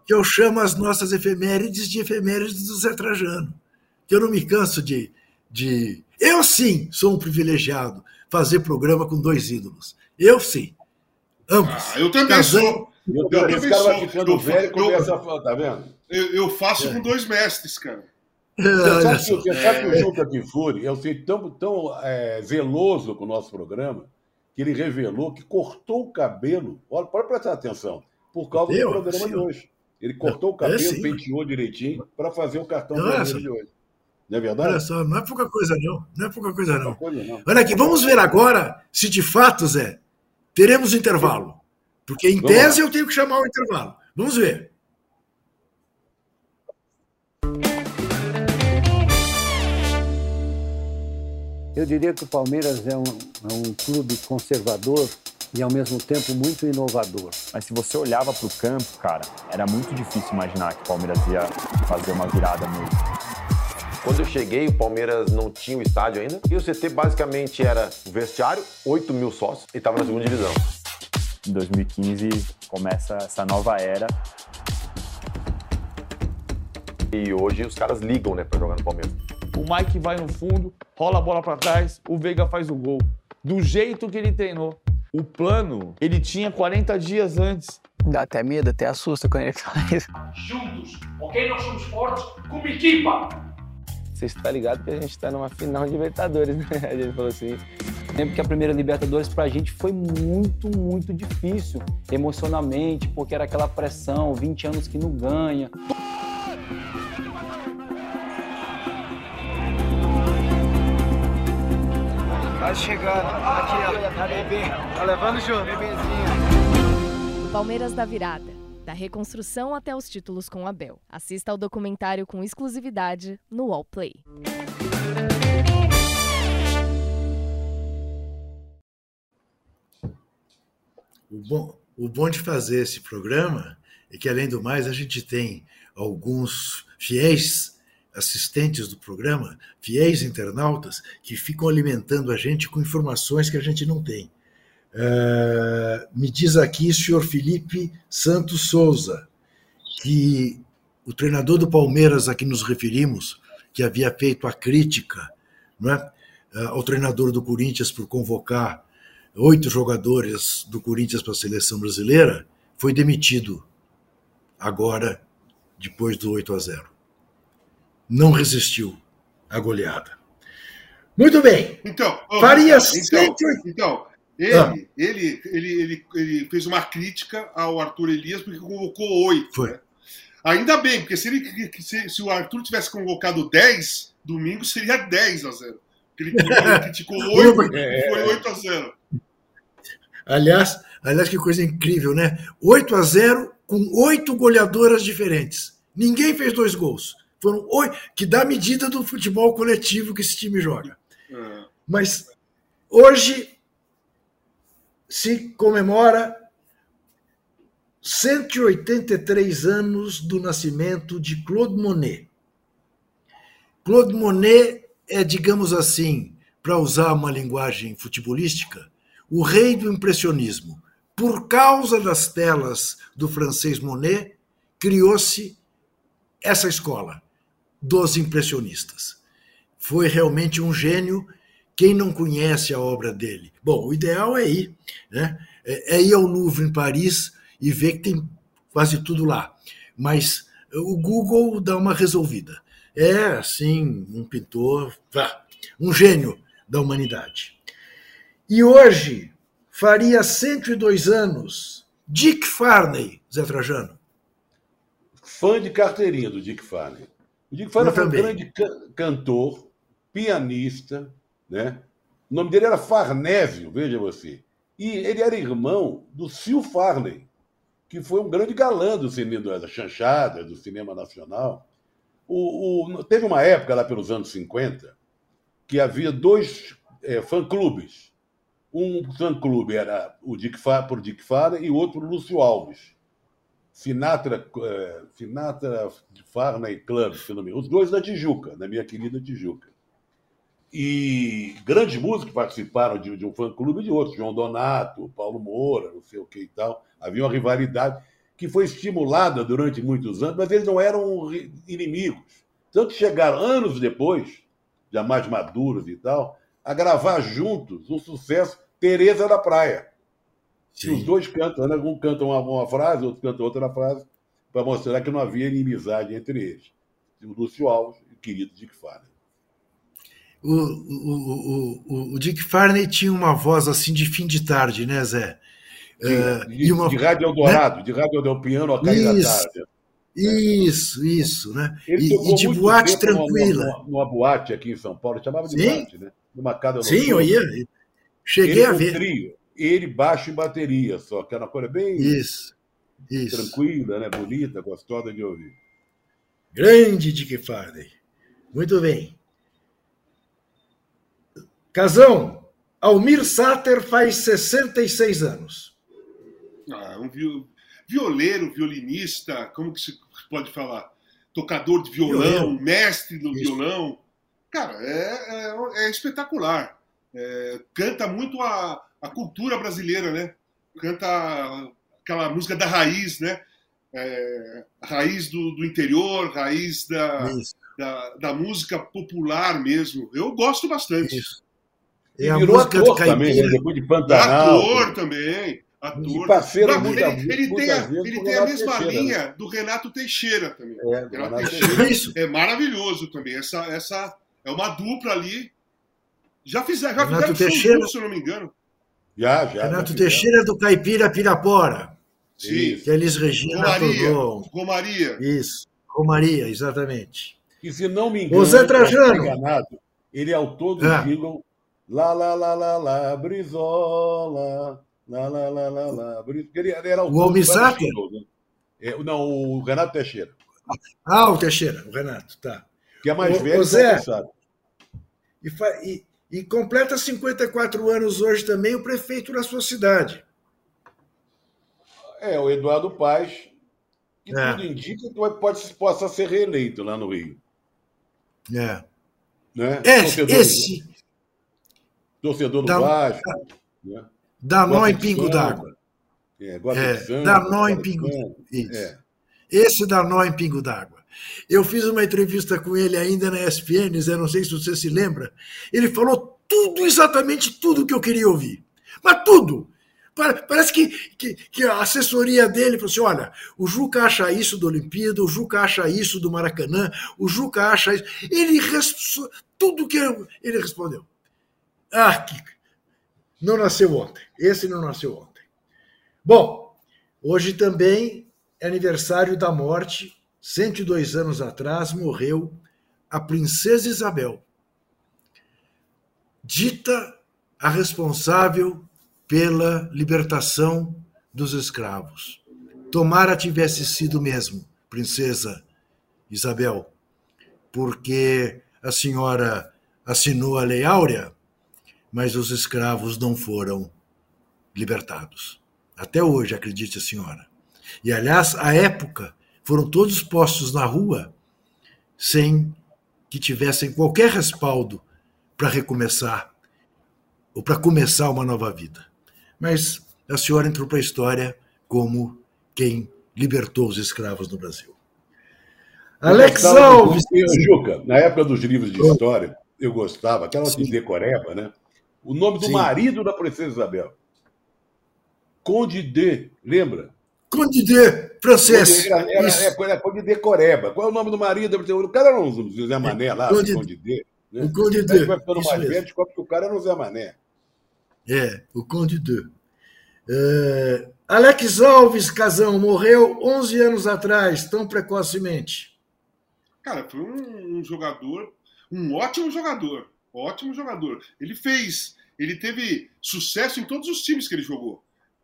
que eu chamo as nossas efemérides de efemérides do Zé Trajano. Que eu não me canso de, de. Eu sim sou um privilegiado fazer programa com dois ídolos. Eu sim. Ambos. Ah, eu também sou. Eu, eu, eu também sou. ficando eu, velho começa a tá vendo? Eu, eu faço é. com dois mestres, cara. Você sabe, que, você sabe que o Juca Kifuri é um tão, tão é, zeloso com o nosso programa que ele revelou que cortou o cabelo. Olha, pode prestar atenção, por causa eu, do programa sim. de hoje. Ele cortou o é, cabelo, é, penteou direitinho para fazer o cartão vermelho de hoje. Não é verdade? Olha só, não é pouca coisa, não. Não é pouca coisa, não. Coisa, não. Olha aqui, vamos ver agora se de fato, Zé, teremos intervalo. Porque em vamos tese lá. eu tenho que chamar o intervalo. Vamos ver. Eu diria que o Palmeiras é um, é um clube conservador e ao mesmo tempo muito inovador. Mas se você olhava para o campo, cara, era muito difícil imaginar que o Palmeiras ia fazer uma virada mesmo. Quando eu cheguei, o Palmeiras não tinha o estádio ainda. E o CT basicamente era o vestiário, 8 mil sócios, e estava na segunda divisão. Em 2015 começa essa nova era. E hoje os caras ligam, né, para jogar no Palmeiras. O Mike vai no fundo, rola a bola para trás, o Veiga faz o gol. Do jeito que ele treinou. O plano, ele tinha 40 dias antes. Dá até medo, até assusta quando ele faz. Juntos, ok? Nós somos fortes como equipa. Você está ligado que a gente está numa final de Libertadores, né? A gente falou assim. Lembro que a primeira Libertadores para a gente foi muito, muito difícil emocionalmente, porque era aquela pressão, 20 anos que não ganha. Quase chegando. Aqui, ó. A bebê. Tá levando junto. Bebezinha. Palmeiras da Virada. Da reconstrução até os títulos com Abel. Assista ao documentário com exclusividade no Wallplay. O bom, o bom de fazer esse programa é que, além do mais, a gente tem alguns fiéis assistentes do programa, fiéis internautas, que ficam alimentando a gente com informações que a gente não tem. Uh, me diz aqui o senhor Felipe Santos Souza, que o treinador do Palmeiras a que nos referimos, que havia feito a crítica é, uh, ao treinador do Corinthians por convocar oito jogadores do Corinthians para a seleção brasileira, foi demitido agora, depois do 8 a 0 não resistiu à goleada. Muito bem. Então, oh, faria então, 180... então ele, ah. ele, ele, ele, ele, fez uma crítica ao Arthur Elias porque convocou oito. Foi. Né? Ainda bem, porque se, ele, se, se, o Arthur tivesse convocado 10, domingo seria 10 a 0. Ele, ele criticou 8, foi 8 a 0. Aliás, aliás, que coisa incrível, né? 8 a 0 com oito goleadoras diferentes. Ninguém fez dois gols. Foram oito, que dá a medida do futebol coletivo que esse time joga. Uhum. Mas hoje se comemora 183 anos do nascimento de Claude Monet. Claude Monet é, digamos assim, para usar uma linguagem futebolística, o rei do impressionismo. Por causa das telas do francês Monet, criou-se essa escola dos impressionistas. Foi realmente um gênio. Quem não conhece a obra dele? Bom, o ideal é ir, né? É, é ir ao Louvre em Paris e ver que tem quase tudo lá. Mas o Google dá uma resolvida. É, assim, um pintor, um gênio da humanidade. E hoje faria 102 anos Dick Farney, Zé Trajano. Fã de carteirinha do Dick Farney. O Dick Farney foi um grande cantor, pianista, né? O nome dele era Farnésio, veja você. E ele era irmão do Sil Farney, que foi um grande galã do cinema, da chanchada, do cinema nacional. O, o- teve uma época lá pelos anos 50 que havia dois é, fã-clubes. Um fã-clube era o Dick Fa, por Dick Farney e outro Lúcio Alves. Sinatra, é, Sinatra Club, se não me engano. Os dois da Tijuca, da minha querida Tijuca. E grandes músicos participaram de, de um fã-clube e de outros. João Donato, Paulo Moura, não sei o que e tal. Havia uma rivalidade que foi estimulada durante muitos anos, mas eles não eram inimigos. Tanto que chegaram anos depois, já mais maduros e tal, a gravar juntos um sucesso, Tereza da Praia. Que os dois cantam, né? um canta uma, uma frase, outro canta outra frase, para mostrar que não havia inimizade entre eles. O Lúcio Alves e o querido Dick Farney. O, o, o, o, Dick Farney tinha uma voz assim de fim de tarde, né, Zé? De, e uma- de Rádio Eldorado, de Rádio Eldorado, piano a cair da tarde. Isso, isso, né? Ele E, e de boate tempo numa- tranquila. Numa, numa boate aqui em São Paulo, chamava de Sim. boate, né? Numa casa Sim, eu ia. Cheguei ele a com ver. Trio, ele, baixo e bateria, só que era uma coisa bem Isso, isso. tranquila, né? bonita, gostosa de ouvir. Grande Dick Farney. Muito bem. Casão, Almir Sater faz 66 anos. Ah, um viol- violeiro, violinista, como que se pode falar? Tocador de violão, Violão. mestre do Isso. violão. Cara, é, é- é espetacular. É, canta muito a, a cultura brasileira, né? Canta aquela música da raiz, né? É, raiz do, do interior, raiz da, da, da música popular mesmo. Eu gosto bastante. isso. E É a virou música ator do também, né? caipira. depois de Pantanal. Ator também. Ator. E parceiro Mas muita- ele, ele tem a, ele tem a mesma Teixeira, né? linha do Renato Teixeira também. É, Renato Renato Teixeira Isso. é maravilhoso também. Essa, essa é uma dupla ali. Já fizeram, já Renato fizeram Teixeira. se eu não me engano. Já, já. Renato já Teixeira do Caipira Pirapora, Sim. Isso. que é Elis Regina Romaria. Todon. Romaria. Isso, Romaria, exatamente. E se não me engano, Ô, Zé Trajano. enganado, ele é autor do Ah. jingle Lá, lá, lá, lá, lá, Brizola, lá, lá, lá, lá, lá, Brizola. Ele, era O Sater? né? É, não, o Renato Teixeira, Ah, o Teixeira, o Renato, tá. que é mais Ô, velho que Zé. sabe. E, e- e completa 54 anos hoje também o prefeito da sua cidade. É, o Eduardo Paz, que É. tudo indica que pode, possa ser reeleito lá no Rio. É. Né? Esse, esse torcedor do Dá- Vasco. Né? dá nó em pingo d'água. É, É, samba, dá nó em pingo. É. Esse dá nó em pingo d'água. Eu fiz uma entrevista com ele ainda na ESPN, Zé, não sei se você se lembra. Ele falou tudo, exatamente tudo que eu queria ouvir. Mas tudo! Pa- Parece que, que, que a assessoria dele falou assim: olha, o Juca acha isso do Olimpíada, o Juca acha isso do Maracanã, o Juca acha isso. Ele res- tudo que ele respondeu. Ah, que não nasceu ontem. Esse não nasceu ontem. Bom, hoje também é aniversário da morte. 102 anos atrás morreu a princesa Isabel, dita a responsável pela libertação dos escravos. Tomara tivesse sido mesmo, princesa Isabel, porque a senhora assinou a Lei Áurea, mas os escravos não foram libertados. Até hoje, acredite a senhora. E, aliás, à época, foram todos postos na rua sem que tivessem qualquer respaldo para recomeçar ou para começar uma nova vida. Mas a senhora entrou para a história como quem libertou os escravos no Brasil. Alex Alves. Juca, na época dos livros de história, eu gostava, aquela de decoreba, né? O nome do Sim. marido da princesa Isabel. Conde de, lembra? Conde de francês. Era, era, Isso. era, era Conde de Coreba. Qual é o nome do marido? O cara era um Zé Mané lá, Conde- Conde de. Né? o Conde de, vai ficando isso mais mesmo. velho, descobre que o cara era um Zé Mané. É, o Conde de. É, Alex Alves Casão morreu 11 anos atrás, tão precocemente. Cara, foi um, um jogador, um ótimo jogador. Ótimo jogador. Ele fez, ele teve sucesso em todos os times que ele jogou.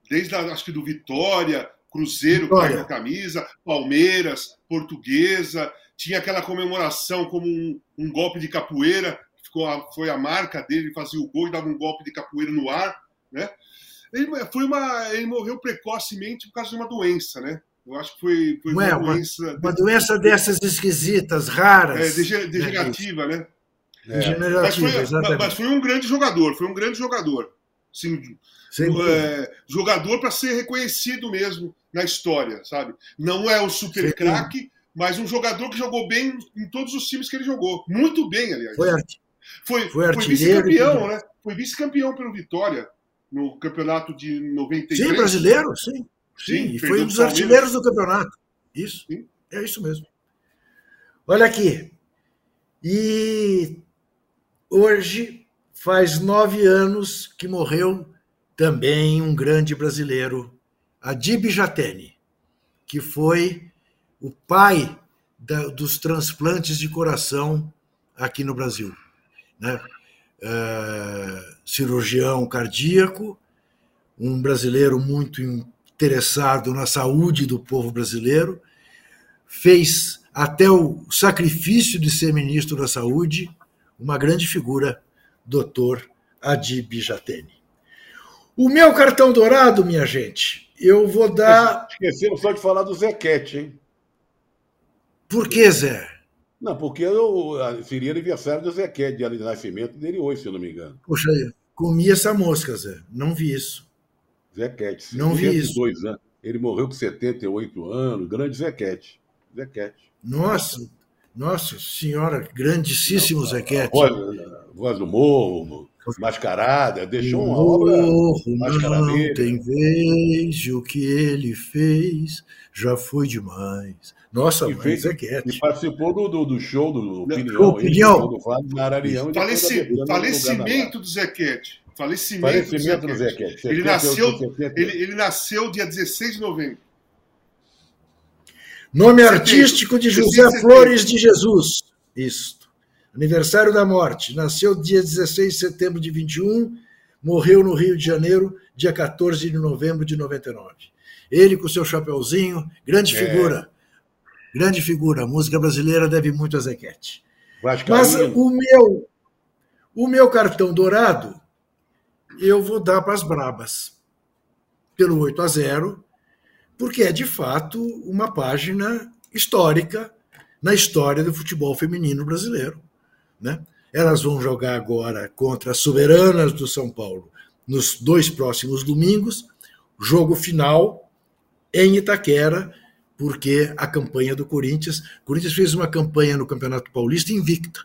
Desde, a, acho que do Vitória, Cruzeiro, Vitória. caiu na camisa, Palmeiras, Portuguesa. tinha aquela comemoração como um, um golpe de capoeira, ficou a, foi a marca dele, fazia o gol e dava um golpe de capoeira no ar, né? Ele, foi uma, ele morreu precocemente por causa de uma doença, né? Eu acho que foi, foi uma, uma, doença. Uma doença dessas esquisitas, raras. É, degenerativa, né? É. Mas, foi, mas foi um grande jogador, foi um grande jogador. Sim, é, jogador para ser reconhecido mesmo na história, sabe? Não é o super craque, mas um jogador que jogou bem em todos os times que ele jogou. Muito bem, aliás. Foi, foi, foi, foi vice-campeão, né? Foi vice-campeão pelo Vitória no campeonato de 93. Sim, brasileiro, sim. Sim, sim e foi um dos artilheiros do campeonato. Isso. Sim. É isso mesmo. Olha aqui. E hoje faz nove anos que morreu também um grande brasileiro, Adib Jatene, que foi o pai da, dos transplantes de coração aqui no Brasil. Né? Uh, cirurgião cardíaco, um brasileiro muito interessado na saúde do povo brasileiro, fez até o sacrifício de ser ministro da Saúde, uma grande figura, doutor Adib Jatene. O meu cartão dourado, minha gente, eu vou dar. Esquecemos só de falar do Zequete, hein? Por que, Zé? Não, porque eu, seria aniversário do Zequete, de nascimento dele hoje, se eu não me engano. Poxa, comi essa mosca, Zé. Não vi isso. Zequete. Não vi isso. Anos. Ele morreu com 78 anos, grande Zequete. Zequete. Nossa, nossa senhora, grandíssimo Zequete. Voz, voz do morro, Mascarada, deixou uma obra não tem vez, o que ele fez já foi demais. Nossa, e fez, Zequete. E participou do, do, do show do Opinião. Opinião. Do Flávio Ararião, Faleci, falecimento do Zequete. Falecimento, falecimento do Zequete. Ele, nasceu, ele, ele nasceu dia 16 de novembro. Nome artístico de José Flores de Jesus. Isso. Aniversário da morte. Nasceu dia 16 de setembro de 21, morreu no Rio de Janeiro, dia 14 de novembro de 99. Ele com seu chapeuzinho, grande é. figura. Grande figura. A música brasileira deve muito a Zequete. Mas o meu, o meu cartão dourado, eu vou dar para as Brabas. Pelo 8 a 0, porque é de fato uma página histórica na história do futebol feminino brasileiro. Né? Elas vão jogar agora contra as soberanas do São Paulo nos dois próximos domingos, jogo final em Itaquera, porque a campanha do Corinthians. O Corinthians fez uma campanha no Campeonato Paulista invicta.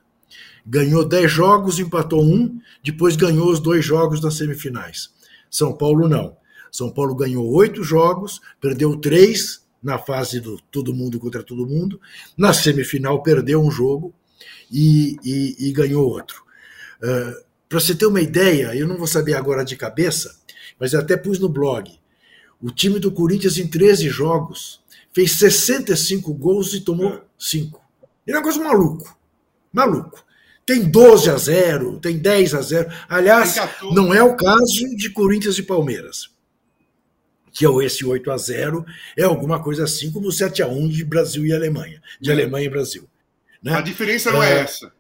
Ganhou 10 jogos, empatou um, depois ganhou os dois jogos das semifinais. São Paulo não. São Paulo ganhou oito jogos, perdeu três na fase do todo mundo contra todo mundo. Na semifinal, perdeu um jogo e, e, e ganhou outro. Uh, Para você ter uma ideia, eu não vou saber agora de cabeça, mas até pus no blog. O time do Corinthians, em 13 jogos, fez 65 gols e tomou 5. É um negócio maluco. Maluco. Tem 12 a 0, tem 10 a 0. Aliás, não é o caso de Corinthians e Palmeiras. Que é esse 8 a 0 é alguma coisa assim como o 7 a 1 de Brasil e Alemanha, de é. Alemanha e Brasil. Né? A diferença não é, é essa.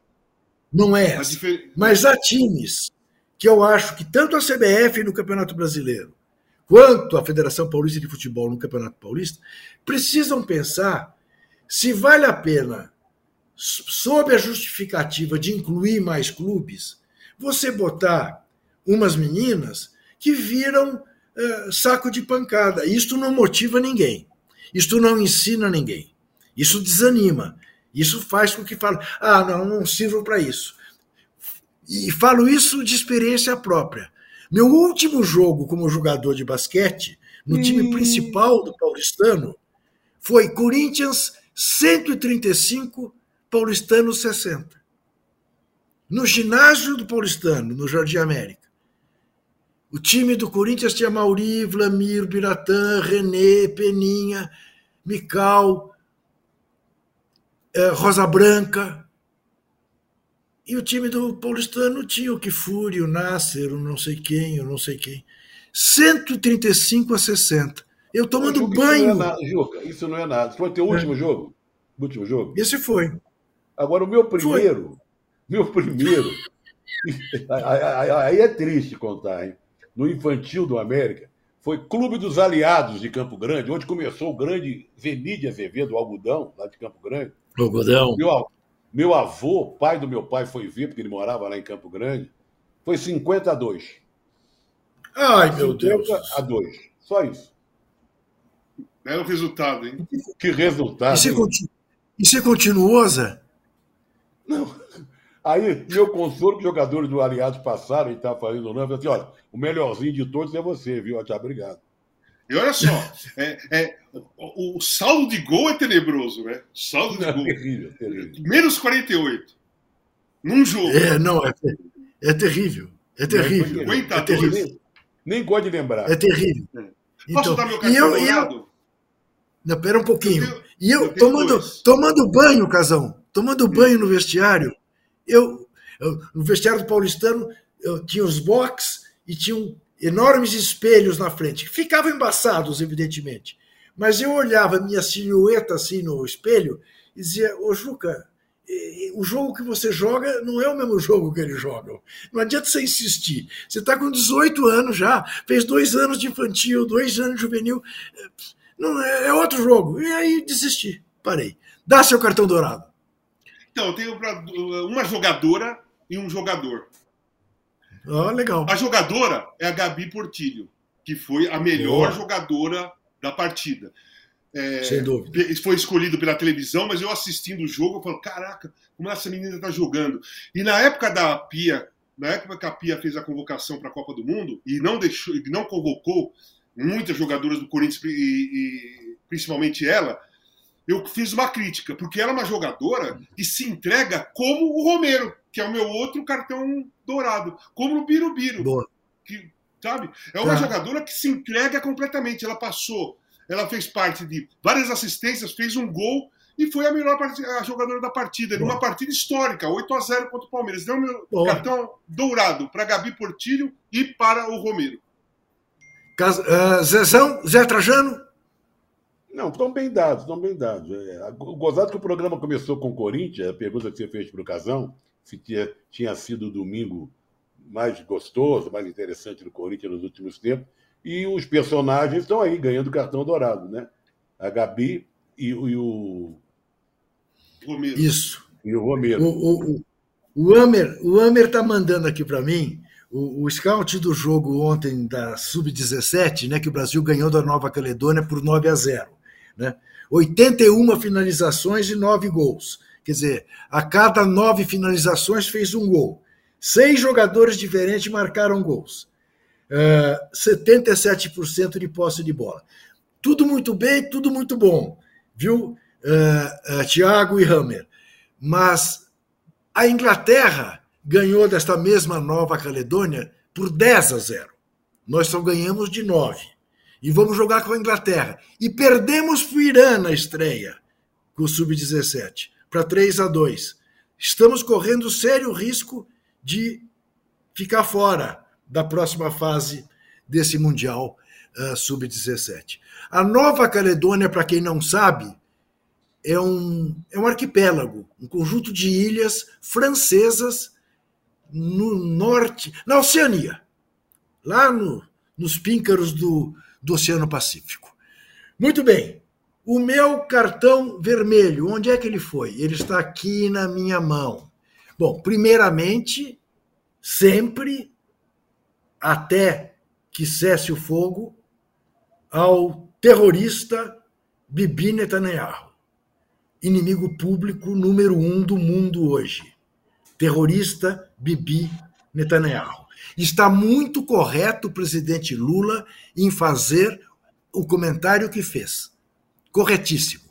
Não é essa. Difer... Mas há times que eu acho que tanto a CBF no Campeonato Brasileiro quanto a Federação Paulista de Futebol no Campeonato Paulista precisam pensar se vale a pena, sob a justificativa de incluir mais clubes, você botar umas meninas que viram uh, saco de pancada. Isto não motiva ninguém. Isto não ensina ninguém. Isso desanima. Isso faz com que fale, ah, não, não sirvo para isso. E falo isso de experiência própria. Meu último jogo como jogador de basquete, no hum. time principal do paulistano, foi Corinthians 135, Paulistano 60. No ginásio do Paulistano, no Jardim América. O time do Corinthians tinha Mauri, Vlamir, Biratã, René, Peninha, Mical, é, Rosa Branca. E o time do Paulistano tinha o Kifuri, o Nasser, o não sei quem, o não sei quem. 135 a 60. Eu tomando banho. Isso não é nada, Juca. Isso não é nada. Foi o teu último é. jogo? O último jogo? Esse foi. Agora, o meu primeiro, foi. meu primeiro, aí é triste contar, hein? No infantil do América, foi Clube dos Aliados de Campo Grande, onde começou o grande Venide Azevedo, o algodão, lá de Campo Grande. Algodão. Meu, meu avô, pai do meu pai, foi ver, porque ele morava lá em Campo Grande, foi 50 a 2. Ai, meu Deus. a 2. Só isso. Belo resultado, hein? Que resultado. E você, continu... e você continuou, Zé? Não. Aí, meu consolo que os jogadores do Aliados passaram e estavam fazendo o nome, assim: olha, o melhorzinho de todos é você, viu? Tchau, obrigado. E olha só, é, é, o, o, saldo de gol é tenebroso, né? O saldo de gol. É terrível, terrível. Menos 48. Num jogo. É, não, é, é terrível. É terrível. É terrível. Nem, nem gosto de lembrar. É terrível. É. Posso então, dar meu cartão e eu, eu, Não, pera um pouquinho. Tenho, e eu, eu tomando, tomando banho, Casão, tomando banho no vestiário, eu, eu, no vestiário do paulistano, eu tinha os box e tinham enormes espelhos na frente, ficavam embaçados, evidentemente. Mas eu olhava minha silhueta assim no espelho e dizia, ô Juca, o jogo que você joga não é o mesmo jogo que eles jogam. Não adianta você insistir. Você está com 18 anos já, fez dois anos de infantil, dois anos de juvenil. Não, é, é outro jogo. E aí desisti, parei. Dá seu cartão dourado. Então, eu tenho uma jogadora e um jogador. Oh, legal. A jogadora é a Gabi Portilho, que foi a melhor Boa. jogadora da partida. É, Sem dúvida. Foi escolhido pela televisão, mas eu assistindo o jogo, eu falo, caraca, como essa menina está jogando. E na época da Pia, na época que a Pia fez a convocação para a Copa do Mundo e não deixou, não convocou muitas jogadoras do Corinthians e, e principalmente ela, eu fiz uma crítica, porque ela é uma jogadora que se entrega como o Romero, que é o meu outro cartão dourado, como o Birubiru. Boa. Que, sabe? É uma tá. jogadora que se entrega completamente. Ela passou, ela fez parte de várias assistências, fez um gol e foi a melhor a jogadora da partida, Boa. numa partida histórica, 8 a 0 contra o Palmeiras. Deu meu Boa. cartão dourado para Gabi Portilho e para o Romero. Uh, Zezão, Zé Trajano? Não, estão bem dados, estão bem dados. É, gozado que o programa começou com o Corinthians, a pergunta que você fez para o Casão, se tinha, tinha sido o domingo mais gostoso, mais interessante do Corinthians nos últimos tempos, e os personagens estão aí ganhando cartão dourado, né? A Gabi e, e o. Romero. Isso. E o Romero. O, o, o, Amer o Amer está mandando aqui para mim o, o scout do jogo ontem da Sub-17, né, que o Brasil ganhou da Nova Caledônia por 9 a 0. Né? 81 finalizações e 9 gols. Quer dizer, a cada nove finalizações fez um gol. Seis jogadores diferentes marcaram gols. Uh, é, 77% de posse de bola. Tudo muito bem, tudo muito bom, viu, uh, uh, Thiago e Hammer. Mas a Inglaterra ganhou desta mesma Nova Caledônia por 10 a 0. Nós só ganhamos de 9 e vamos jogar com a Inglaterra. E perdemos para o Irã na estreia, com o Sub-17, para 3 a 2. Estamos correndo sério risco de ficar fora da próxima fase desse Mundial uh, Sub-17. A Nova Caledônia, para quem não sabe, é um, é um arquipélago, um conjunto de ilhas francesas no norte, na Oceania, lá no, nos píncaros do, do Oceano Pacífico. Muito bem. O meu cartão vermelho, onde é que ele foi? Ele está aqui na minha mão. Bom, primeiramente, sempre até que cesse o fogo, ao terrorista Bibi Netanyahu, inimigo público número um do mundo hoje. Terrorista Bibi Netanyahu. Está muito correto o presidente Lula em fazer o comentário que fez. Corretíssimo.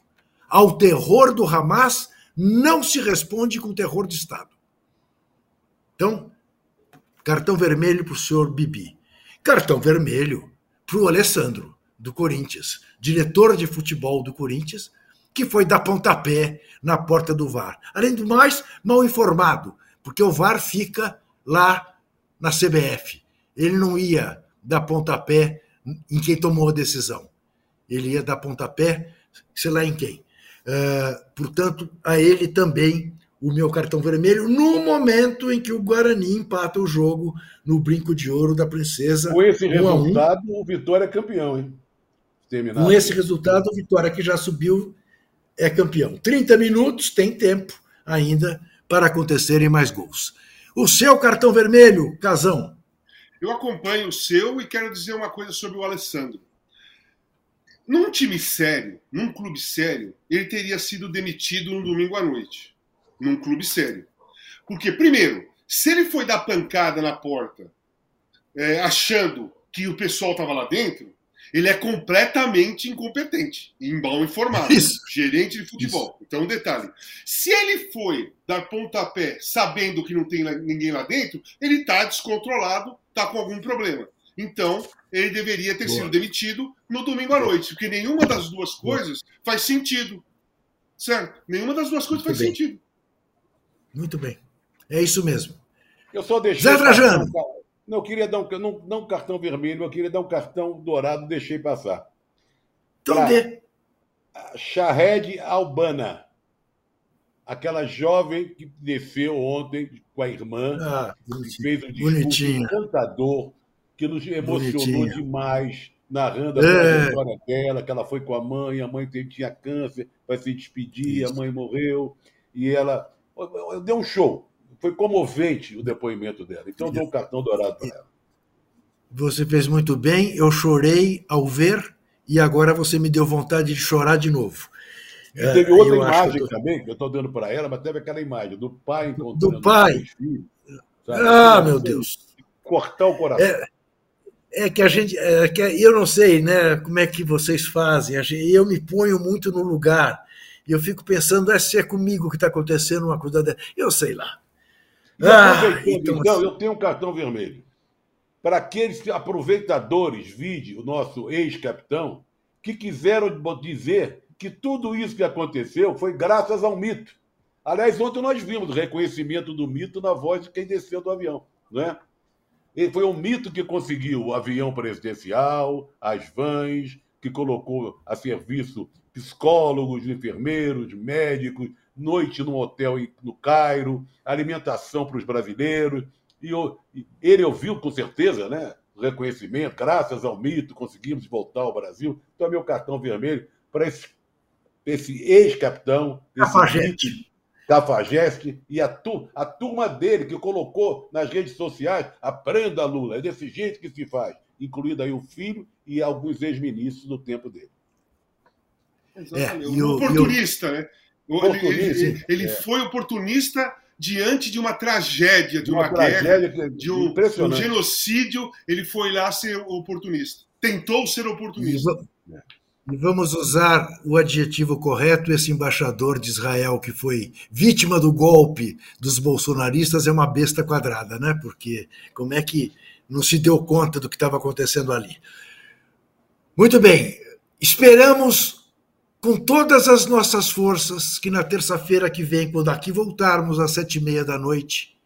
Ao terror do Hamas não se responde com terror de Estado. Então, cartão vermelho para o senhor Bibi. Cartão vermelho para o Alessandro, do Corinthians, diretor de futebol do Corinthians, que foi dar pontapé na porta do VAR. Além do mais, mal informado, porque o VAR fica lá na CBF. Ele não ia dar pontapé em quem tomou a decisão. Ele ia dar pontapé, sei lá em quem. Uh, portanto, a ele também o meu cartão vermelho no momento em que o Guarani empata o jogo no brinco de ouro da princesa. Com esse resultado, um. o Vitória é campeão, hein? Terminado. Com esse resultado, o Vitória que já subiu é campeão. 30 minutos, tem tempo ainda para acontecerem mais gols. O seu cartão vermelho, Casão. Eu acompanho o seu e quero dizer uma coisa sobre o Alessandro. Num time sério, num clube sério, ele teria sido demitido no domingo à noite. Num clube sério. Porque, primeiro, se ele foi dar pancada na porta é, achando que o pessoal estava lá dentro, ele é completamente incompetente e mal informado. Isso. Gerente de futebol. Isso. Então, um detalhe. Se ele foi dar pontapé sabendo que não tem ninguém lá dentro, ele está descontrolado, está com algum problema. Então, ele deveria ter Boa. sido demitido no domingo à noite, porque nenhuma das duas coisas Boa. faz sentido. Certo? Nenhuma das duas coisas Muito faz bem. sentido. Muito bem. É isso mesmo. Eu só deixei. Zé Trajano. Não queria dar um, não, não um cartão vermelho, eu queria dar um cartão dourado, deixei passar. Então dê. Shahed Albana. Aquela jovem que desceu ontem com a irmã, ah, que fez um discurso bonitinha. encantador, que nos emocionou bonitinha. demais, narrando a é. história dela, que ela foi com a mãe, a mãe tinha câncer, vai se despedir, Isso. a mãe morreu, e ela deu um show foi comovente o depoimento dela. Então, eu dou um cartão dourado para ela. Você fez muito bem, eu chorei ao ver e agora você me deu vontade de chorar de novo. E teve outra eu imagem também, que eu estou dando para ela, mas teve aquela imagem do pai encontrando do pai. Filhos, ah, meu Deus. Cortar o coração. É, é que a gente, é que eu não sei, né, como é que vocês fazem. Eu me ponho muito no lugar e eu fico pensando, é se é comigo que está acontecendo uma coisa dessa. Eu sei lá. Ah, então, então, eu tenho um cartão vermelho. Para aqueles aproveitadores, vide o nosso ex-capitão, que quiseram dizer que tudo isso que aconteceu foi graças ao mito. Aliás, ontem nós vimos o reconhecimento do mito na voz de quem desceu do avião. Né? E foi um mito que conseguiu o avião presidencial, as vans, que colocou a serviço psicólogos, enfermeiros, médicos, noite no hotel no Cairo, alimentação para os brasileiros. E ele ouviu com certeza, né? Reconhecimento, graças ao mito, conseguimos voltar ao Brasil. Então, é meu cartão vermelho para esse, esse ex-capitão, Cafajeste. Cafajeste e a, tu, a turma dele que colocou nas redes sociais: aprenda, Lula, é desse jeito que se faz, incluindo aí o filho e alguns ex-ministros do tempo dele. Exatamente. É, o, oportunista, o, né? Ele, ele, ele é. foi oportunista diante de uma tragédia, de uma, uma guerra, de um, um, genocídio. Ele foi lá ser oportunista. Tentou ser oportunista. E vamos usar o adjetivo correto. Esse embaixador de Israel que foi vítima do golpe dos bolsonaristas é uma besta quadrada, né? Porque como é que não se deu conta do que estava acontecendo ali? Muito bem. Esperamos com todas as nossas forças, que na terça-feira que vem, quando aqui voltarmos às sete e meia da noite,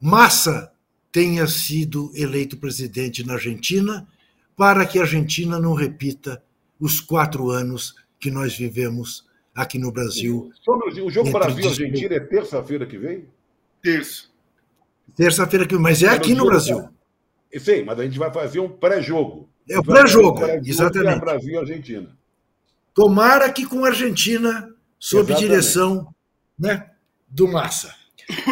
Massa tenha sido eleito presidente na Argentina, para que a Argentina não repita os quatro anos que nós vivemos aqui no Brasil. Sobre o jogo Brasil-Argentina é terça-feira que vem? Terça. Terça-feira que vem, mas é, aqui no Brasil. Sim, mas a gente vai fazer um pré-jogo. É o pré-jogo, pré exatamente. Brasil-Argentina. Tomara que com a Argentina, sob Exatamente. direção né, do Massa.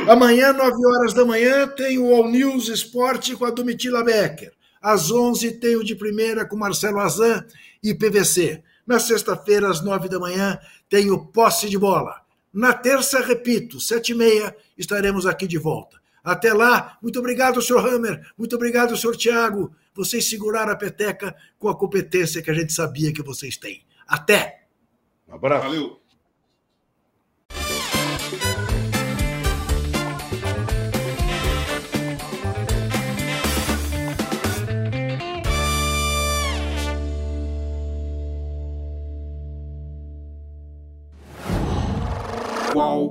Amanhã, 9 horas da manhã, tem o All News Esporte com a Domitila Becker. Às 11 tem o de primeira com Marcelo Azan e PVC. Na sexta-feira, às 9 da manhã, tem o Posse de Bola. Na terça, repito, 7 e meia, estaremos aqui de volta. Até lá, muito obrigado, senhor Hammer, muito obrigado, senhor Tiago. Vocês seguraram a peteca com a competência que a gente sabia que vocês têm. Até! Um abraço. Valeu! Qual?